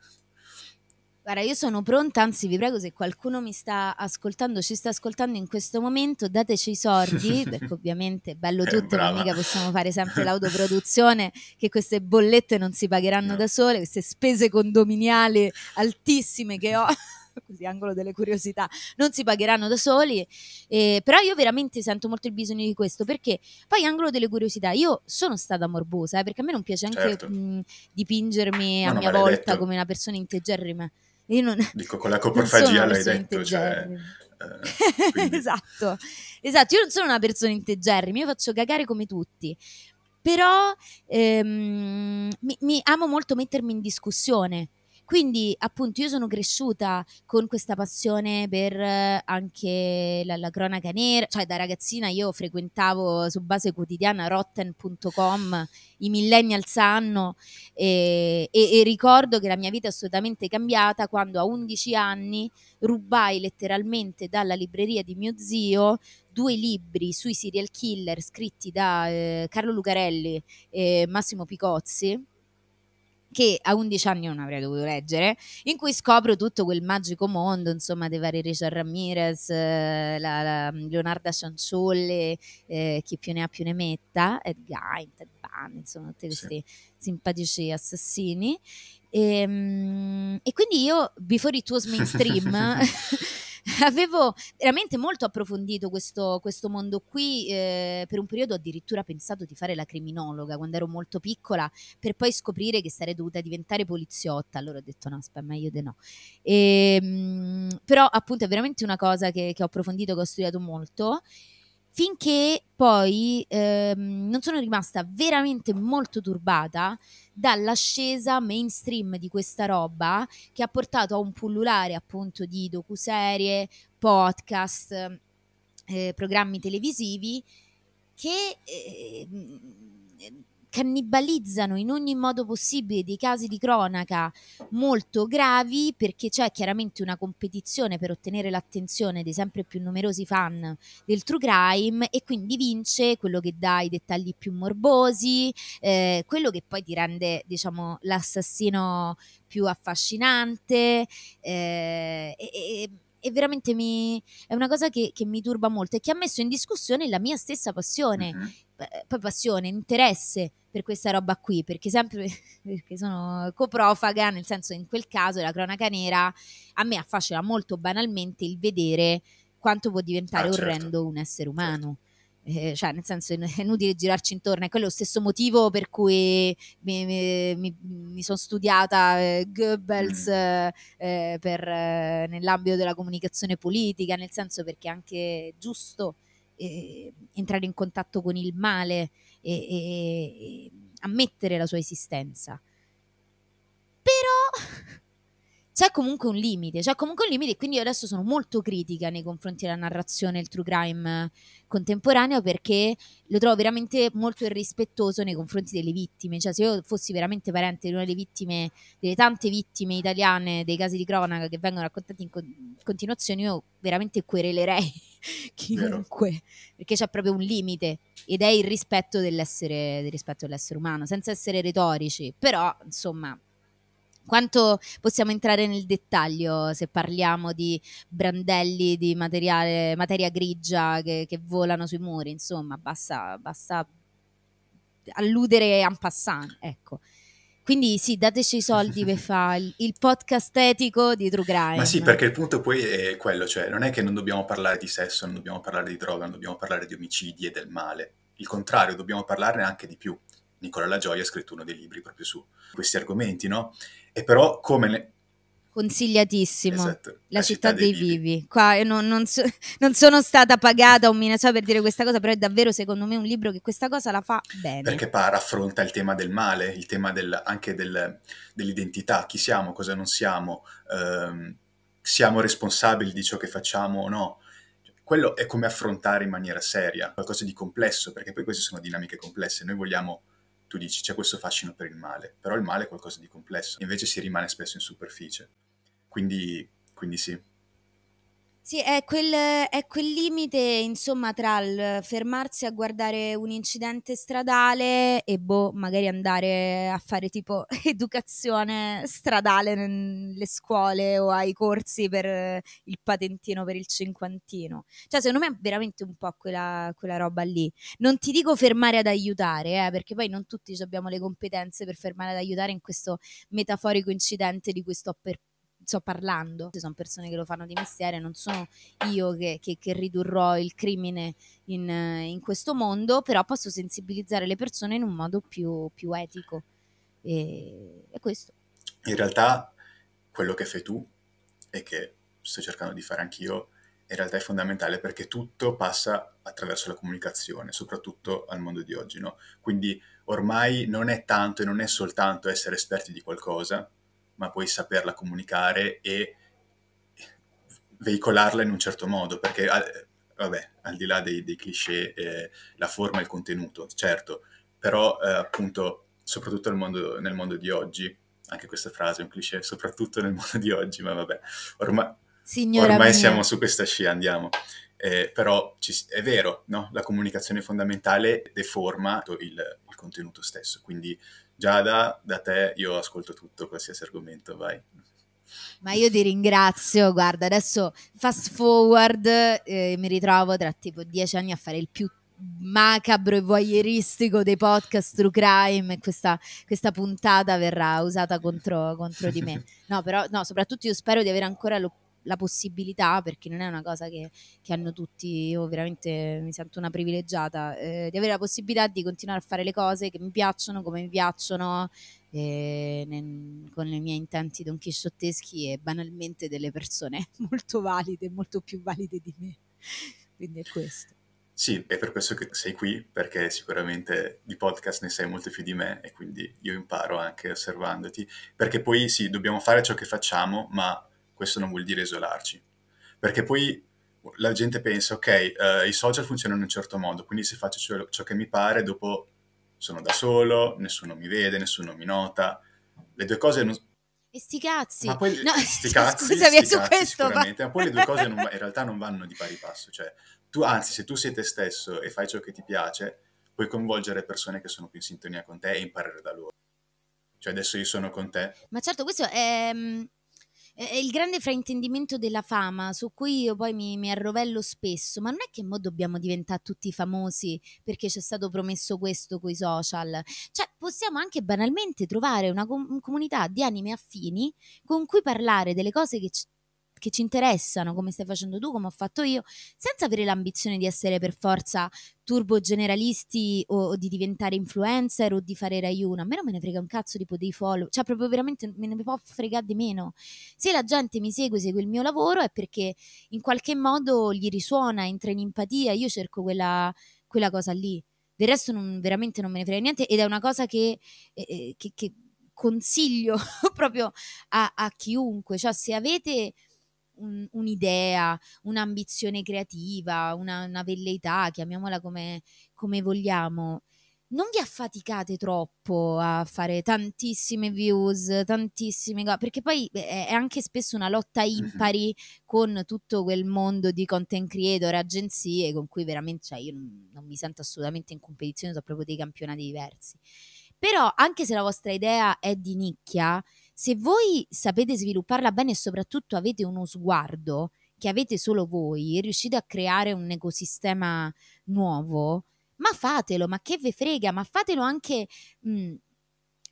Guarda, io sono pronta, anzi vi prego se qualcuno mi sta ascoltando, ci sta ascoltando in questo momento, dateci i soldi, perché ovviamente è bello eh, tutto, ma mica possiamo fare sempre l'autoproduzione, che queste bollette non si pagheranno no. da sole, queste spese condominiali altissime che ho così angolo delle curiosità, non si pagheranno da soli, eh, però io veramente sento molto il bisogno di questo perché poi angolo delle curiosità, io sono stata morbosa, eh, perché a me non piace anche certo. mh, dipingermi a mia volta detto. come una persona integerrima. Io non, Dico, con la coprofagia l'hai detto, cioè, eh, esatto, esatto, io non sono una persona integerrima, io faccio cagare come tutti, però ehm, mi, mi, amo molto mettermi in discussione quindi appunto io sono cresciuta con questa passione per eh, anche la, la, cronaca nera, cioè da ragazzina io frequentavo su base quotidiana rotten.com, i millennial sanno e, e, e ricordo che la mia vita è assolutamente cambiata quando a 11 anni rubai letteralmente dalla libreria di mio zio due libri sui serial killer scritti da eh, Carlo Lucarelli e Massimo Picozzi che a 11 anni non avrei dovuto leggere, in cui scopro tutto quel magico mondo, insomma, dei vari Richard Ramirez, eh, la, la Leonarda Cianciolli, eh, chi più ne ha più ne metta, Ed Gein, Ted fan, insomma, tutti questi sì. simpatici assassini. E, ehm, e, quindi io, before it was mainstream, avevo veramente molto approfondito questo, questo mondo qui, eh, per un periodo addirittura pensato di fare la criminologa quando ero molto piccola, per poi scoprire che sarei dovuta diventare poliziotta, allora ho detto no, aspetta, meglio di no. E, ehm, però appunto è veramente una cosa che, che ho approfondito, che ho studiato molto finché poi ehm, non sono rimasta veramente molto turbata dall'ascesa mainstream di questa roba che ha portato a un pullulare appunto di docuserie, podcast, eh, programmi televisivi che eh, cannibalizzano in ogni modo possibile dei casi di cronaca molto gravi perché c'è chiaramente una competizione per ottenere l'attenzione dei sempre più numerosi fan del true crime e quindi vince quello che dà i dettagli più morbosi, eh, quello che poi ti rende diciamo l'assassino più affascinante eh, e, e e veramente mi, è una cosa che, che, mi turba molto e che ha messo in discussione la mia stessa passione, mm-hmm. poi passione, interesse per questa roba qui, perché sempre perché sono coprofaga, nel senso in quel caso la cronaca nera a me affascina molto banalmente il vedere quanto può diventare ah, certo. orrendo un essere umano. Certo. Eh, cioè, nel senso, è inutile girarci intorno. È quello lo stesso motivo per cui mi, mi, mi, sono studiata eh, Goebbels mm. eh, per, eh, nell'ambito della comunicazione politica, nel senso perché è anche giusto eh, entrare in contatto con il male e, e, e ammettere la sua esistenza. Però c'è comunque un limite, c'è comunque un limite e quindi io adesso sono molto critica nei confronti della narrazione il true crime contemporaneo perché lo trovo veramente molto irrispettoso nei confronti delle vittime, cioè se io fossi veramente parente di una delle vittime, delle tante vittime italiane dei casi di cronaca che vengono raccontati in con- continuazione, io veramente querelerei chiunque, Vero. perché c'è proprio un limite ed è il rispetto dell'essere, del rispetto dell'essere umano, senza essere retorici, però insomma quanto possiamo entrare nel dettaglio se parliamo di brandelli di materiale, materia grigia che, che volano sui muri? Insomma, basta, basta alludere en passant, ecco. Quindi sì, dateci i soldi per fare il, il, podcast etico di True Crime. Ma sì, perché il punto poi è quello, cioè non è che non dobbiamo parlare di sesso, non dobbiamo parlare di droga, non dobbiamo parlare di omicidi e del male. Il contrario, dobbiamo parlarne anche di più. Nicola La Gioia ha scritto uno dei libri proprio su questi argomenti, no? E però come... Ne... Consigliatissimo, esatto, la, la, città, città dei, dei, vivi. vivi. Qua non, non, so, non, sono stata pagata un minacciato per dire questa cosa, però è davvero secondo me un libro che questa cosa la fa bene. Perché Par affronta il tema del male, il tema del, anche del, dell'identità, chi siamo, cosa non siamo, ehm, siamo responsabili di ciò che facciamo o no quello è come affrontare in maniera seria qualcosa di complesso, perché poi queste sono dinamiche complesse. Noi vogliamo tu dici c'è questo fascino per il male, però il male è qualcosa di complesso, invece si rimane spesso in superficie. Quindi, quindi sì. Sì, è quel, è quel, limite, insomma, tra il fermarsi a guardare un incidente stradale e boh, magari andare a fare tipo educazione stradale nelle scuole o ai corsi per il patentino per il cinquantino. Cioè, secondo me è veramente un po' quella, quella roba lì. Non ti dico fermare ad aiutare, eh, perché poi non tutti abbiamo le competenze per fermare ad aiutare in questo metaforico incidente di cui sto per sto parlando, sono persone che lo fanno di mestiere, non sono io che, che, che ridurrò il crimine in, in, questo mondo, però posso sensibilizzare le persone in un modo più, più etico. E, e questo. In realtà quello che fai tu e che sto cercando di fare anch'io in realtà è fondamentale perché tutto passa attraverso la comunicazione, soprattutto al mondo di oggi. No? Quindi ormai non è tanto e non è soltanto essere esperti di qualcosa, ma poi saperla comunicare e veicolarla in un certo modo, perché vabbè, al di là dei, dei cliché, eh, la forma e il contenuto, certo, però eh, appunto, soprattutto nel mondo, nel mondo, di oggi, anche questa frase è un cliché, soprattutto nel mondo di oggi, ma vabbè, ormai, ormai siamo su questa scia, andiamo. Eh, però ci, è vero, no? la comunicazione fondamentale deforma il, il contenuto stesso, quindi Giada, da te io ascolto tutto, qualsiasi argomento, vai. Ma io ti ringrazio, guarda, adesso fast forward, eh, mi ritrovo tra tipo dieci anni a fare il più macabro e voyeuristico dei podcast true crime e questa, questa puntata verrà usata contro, contro, di me. No, però no, soprattutto io spero di avere ancora lo, la possibilità, perché non è una cosa che, che, hanno tutti, io veramente mi sento una privilegiata, eh, di avere la possibilità di continuare a fare le cose che mi piacciono, come mi piacciono, eh, nel, con i miei intenti donchisciotteschi e banalmente delle persone molto valide, molto più valide di me. Quindi è questo. Sì, è per questo che sei qui, perché sicuramente di podcast ne sai molto più di me e quindi io imparo anche osservandoti, perché poi sì, dobbiamo fare ciò che facciamo, ma questo non vuol dire isolarci, perché poi la gente pensa, ok, eh, i social funzionano in un certo modo, quindi se faccio ciò, ciò che mi pare, dopo sono da solo, nessuno mi vede, nessuno mi nota, le due cose non, e sti cazzi. Ma poi no, sti cazzi, scusami, sti su questo, ma... ma poi le due cose non, in realtà non vanno di pari passo, cioè tu anzi se tu sei te stesso e fai ciò che ti piace, puoi coinvolgere persone che sono più in sintonia con te e imparare da loro. Cioè adesso io sono con te. Ma certo, questo è è il grande fraintendimento della fama su cui io poi mi, mi, arrovello spesso, ma non è che mo dobbiamo diventare tutti famosi perché c'è stato promesso questo con i social, cioè possiamo anche banalmente trovare una com- comunità di anime affini con cui parlare delle cose che ci che ci interessano, come stai facendo tu, come ho fatto io, senza avere l'ambizione di essere per forza turbo generalisti o, o di diventare influencer o di fare Rai 1. A me non me ne frega un cazzo tipo dei follow, cioè proprio veramente me ne può fregare di meno. Se la gente mi segue, segue il mio lavoro è perché in qualche modo gli risuona, entra in empatia, io cerco quella, quella cosa lì. Del resto non, veramente non me ne frega niente ed è una cosa che, eh, eh che, che consiglio proprio a, a chiunque, cioè se avete un, un'idea, un'ambizione creativa, una, una velleità, chiamiamola come, come vogliamo, non vi affaticate troppo a fare tantissime views, tantissime cose, perché poi è anche spesso una lotta impari con tutto quel mondo di content creator, agenzie con cui veramente, cioè io non, non mi sento assolutamente in competizione, sono proprio dei campionati diversi. Però anche se la vostra idea è di nicchia, se voi sapete svilupparla bene e soprattutto avete uno sguardo che avete solo voi e riuscite a creare un ecosistema nuovo, ma fatelo, ma che ve frega, ma fatelo anche mh,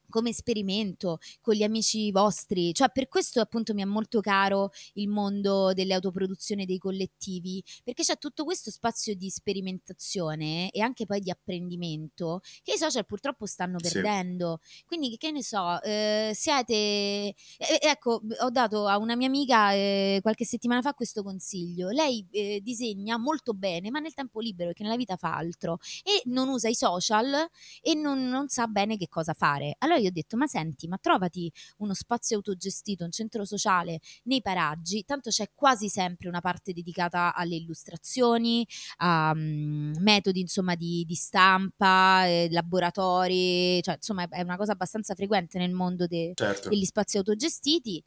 come esperimento con gli amici vostri, cioè per questo appunto mi è molto caro il mondo delle autoproduzioni dei collettivi, perché c'è tutto questo spazio di sperimentazione e anche poi di apprendimento che i social purtroppo stanno perdendo. Sì. Quindi che ne so, eh, siete eh, ecco, ho dato a una mia amica eh, qualche settimana fa questo consiglio. Lei eh, disegna molto bene, ma nel tempo libero, che nella vita fa altro e non usa i social e non, non sa bene che cosa fare. Allora allora io ho detto, ma senti, ma trovati uno spazio autogestito, un centro sociale nei paraggi, tanto c'è quasi sempre una parte dedicata alle illustrazioni, a um, metodi insomma di, di stampa, eh, laboratori, cioè insomma è una cosa abbastanza frequente nel mondo de- certo. degli spazi autogestiti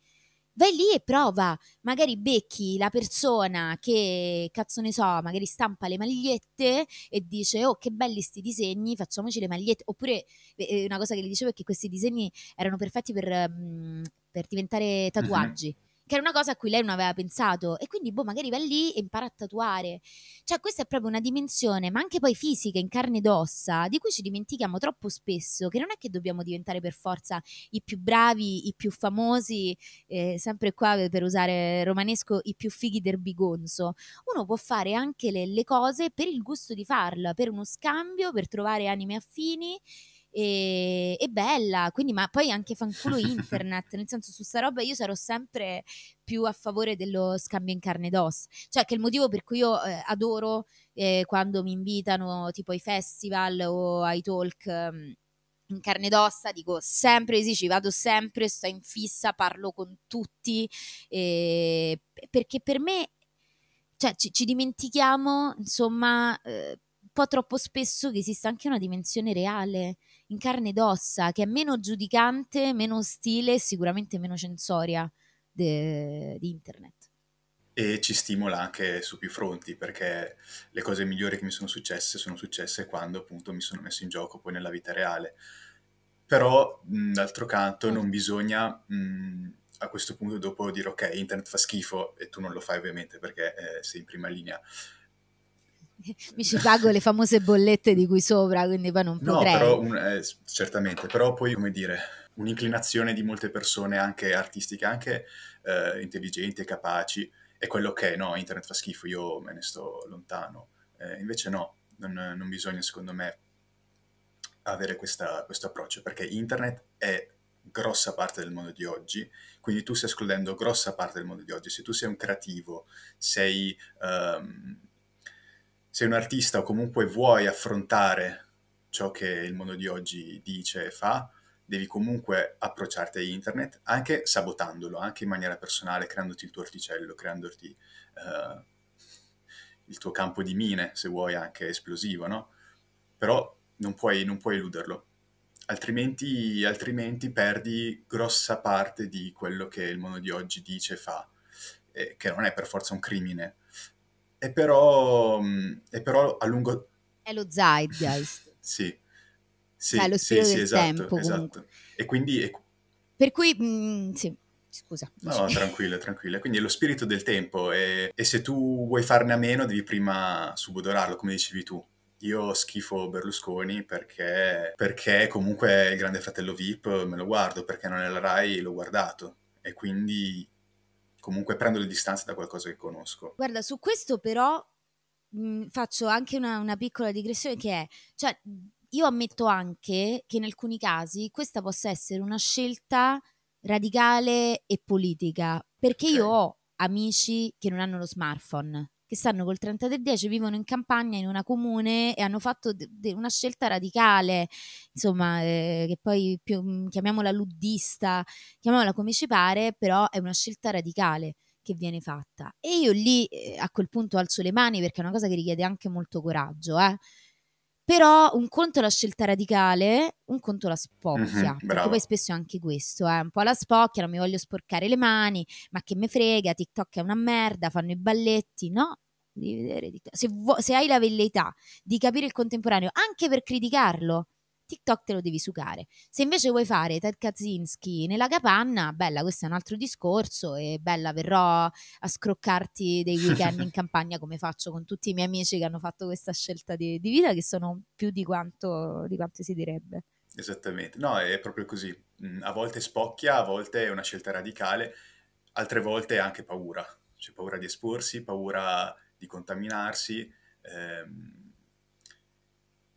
vai lì e prova, magari becchi la persona che, cazzo ne so, magari stampa le magliette e dice, oh che belli sti disegni, facciamoci le magliette, oppure eh, una cosa che gli dicevo è che questi disegni erano perfetti per, mh, per diventare tatuaggi. Uh-huh che era una cosa a cui lei non aveva pensato. E quindi boh magari va lì e impara a tatuare. Cioè questa è proprio una dimensione ma anche poi fisica in carne ed ossa di cui ci dimentichiamo troppo spesso che non è che dobbiamo diventare per forza i più bravi i più famosi eh, sempre qua per usare romanesco i più fighi del bigonzo. Uno può fare anche le, le cose per il gusto di farla per uno scambio per trovare anime affini e, e bella, quindi ma poi anche fanculo internet, nel senso su sta roba io sarò sempre più a favore dello scambio in carne ed ossa, cioè che è il motivo per cui io eh, adoro eh, quando mi invitano tipo ai festival o ai talk um, in carne ed ossa, dico sempre sì, ci vado sempre, sto in fissa, parlo con tutti, eh, perché per me cioè, ci, ci dimentichiamo, insomma, eh, un po' troppo spesso che esiste anche una dimensione reale in carne ed ossa, che è meno giudicante, meno ostile e sicuramente meno censoria di internet. E ci stimola anche su più fronti, perché le cose migliori che mi sono successe sono successe quando appunto mi sono messo in gioco poi nella vita reale. Però, mh, d'altro canto, non bisogna mh, a questo punto dopo dire ok, internet fa schifo e tu non lo fai ovviamente perché eh, sei in prima linea Mi ci pago le famose bollette di qui sopra, quindi poi non No, potrei. però un- eh, certamente, però poi, come dire, un'inclinazione di molte persone, anche artistiche, anche eh, intelligenti e capaci, è quello che no, internet fa schifo, io me ne sto lontano. Eh, invece no, non, non bisogna, secondo me, avere questa- questo approccio, perché internet è grossa parte del mondo di oggi, quindi tu stai escludendo grossa parte del mondo di oggi. Se tu sei un creativo, sei, ehm, sei un artista o comunque vuoi affrontare ciò che il mondo di oggi dice e fa, devi comunque approcciarti a internet, anche sabotandolo, anche in maniera personale, creandoti il tuo orticello, creandoti eh, il tuo campo di mine, se vuoi anche esplosivo, no? Però non puoi, non puoi eluderlo, altrimenti, altrimenti perdi grossa parte di quello che il mondo di oggi dice e fa, eh, che non è per forza un crimine, è però, mh, è però a lungo... È lo zeitgeist. Sì, sì, Cioè, lo sì, spirito sì, del esatto, tempo, esatto. E quindi, e- Per cui, mm, sì, scusa. no, tranquilla, tranquilla. Quindi è lo spirito del tempo e, e se tu vuoi farne a meno devi prima subodorarlo, come dicevi tu. Io schifo Berlusconi perché, perché comunque il grande fratello VIP me lo guardo, perché non è la Rai l'ho guardato e quindi comunque prendo le distanze da qualcosa che conosco. Guarda, su questo però mh, faccio anche una, una piccola digressione che è, cioè, io ammetto anche che in alcuni casi questa possa essere una scelta radicale e politica, perché Ok. io ho amici che non hanno lo smartphone, che stanno col 3310, vivono in campagna in una comune e hanno fatto de- de- una scelta radicale, insomma, eh, che poi più, mh, chiamiamola luddista, chiamiamola come ci pare, però è una scelta radicale che viene fatta. E io lì eh, a quel punto alzo le mani perché è una cosa che richiede anche molto coraggio, eh. Però un conto è la scelta radicale, un conto la spocchia, Mhm, perché poi spesso è anche questo, eh, un po' la spocchia, non mi voglio sporcare le mani, ma che me frega, TikTok è una merda, fanno i balletti, no? Devi vedere TikTok. Se, vuo- se hai la velleità di capire il contemporaneo, anche per criticarlo, TikTok te lo devi sucare. Se invece vuoi fare Ted Kaczynski nella capanna, bella, questo è un altro discorso e bella, verrò a scroccarti dei weekend in campagna come faccio con tutti i miei amici che hanno fatto questa scelta di, di vita che sono più di quanto, di quanto si direbbe. Esattamente, no, è proprio così. Mm, A volte spocchia, a volte è una scelta radicale, altre volte è anche paura. C'è paura di esporsi, paura di contaminarsi. ehm,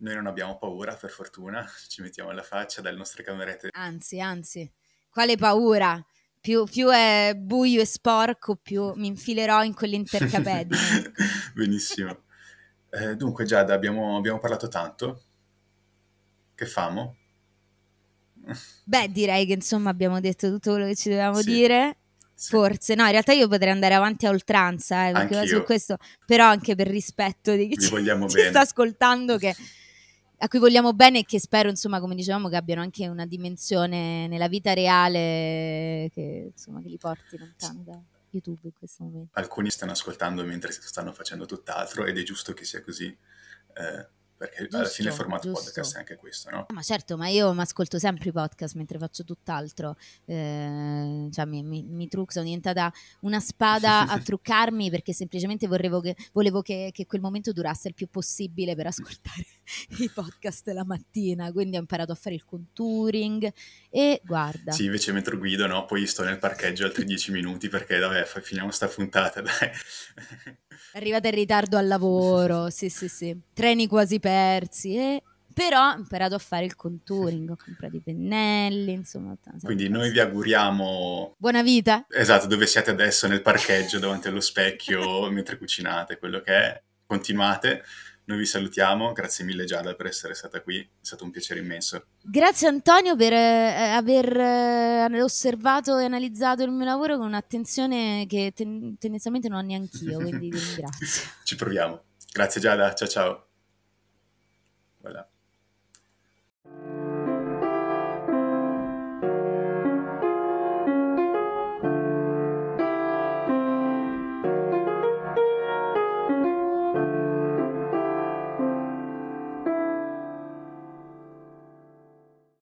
Noi non abbiamo paura, per fortuna, ci mettiamo alla faccia dalle nostre camerette. Anzi, anzi, quale paura? Più, più è buio e sporco, più mi infilerò in quell'intercapedine. Benissimo. Eh, dunque, Giada, abbiamo, abbiamo parlato tanto. Che famo? Beh, direi che insomma abbiamo detto tutto quello che ci dovevamo Sì. dire. Sì. Forse, no, in realtà io potrei andare avanti a oltranza, eh, questo, però anche per rispetto di chi ci, ci sta ascoltando, che, a cui vogliamo bene e che spero, insomma, come dicevamo, che abbiano anche una dimensione nella vita reale che, insomma, che li porti lontano da YouTube in questo momento. Alcuni stanno ascoltando mentre stanno facendo tutt'altro ed è giusto che sia così, eh, perché alla Giusto, fine il formato giusto. podcast è anche questo, no? Ma certo, ma io mi ascolto sempre i podcast mentre faccio tutt'altro. Eh, cioè, mi, mi, mi trucco, sono diventata una spada a truccarmi perché semplicemente vorrevo che, volevo che, che quel momento durasse il più possibile per ascoltare i podcast la mattina. Quindi ho imparato a fare il contouring e guarda. Sì, invece mentre guido, no? Poi sto nel parcheggio altri dieci minuti perché, vabbè, finiamo sta puntata, dai. Arrivata in ritardo al lavoro, sì, sì, sì. Treni quasi persi. E... Però ho imparato a fare il contouring, ho comprato i pennelli, insomma. Quindi di noi vi auguriamo, Buona vita! esatto, dove siete adesso nel parcheggio davanti allo specchio mentre cucinate, quello che è. Continuate, noi vi salutiamo, grazie mille Giada per essere stata qui, è stato un piacere immenso. Grazie Antonio per eh, aver eh, osservato e analizzato il mio lavoro con un'attenzione che ten- tendenzialmente non ho neanch'io, quindi ti ringrazio. Ci proviamo. Grazie Giada, ciao ciao. Voilà.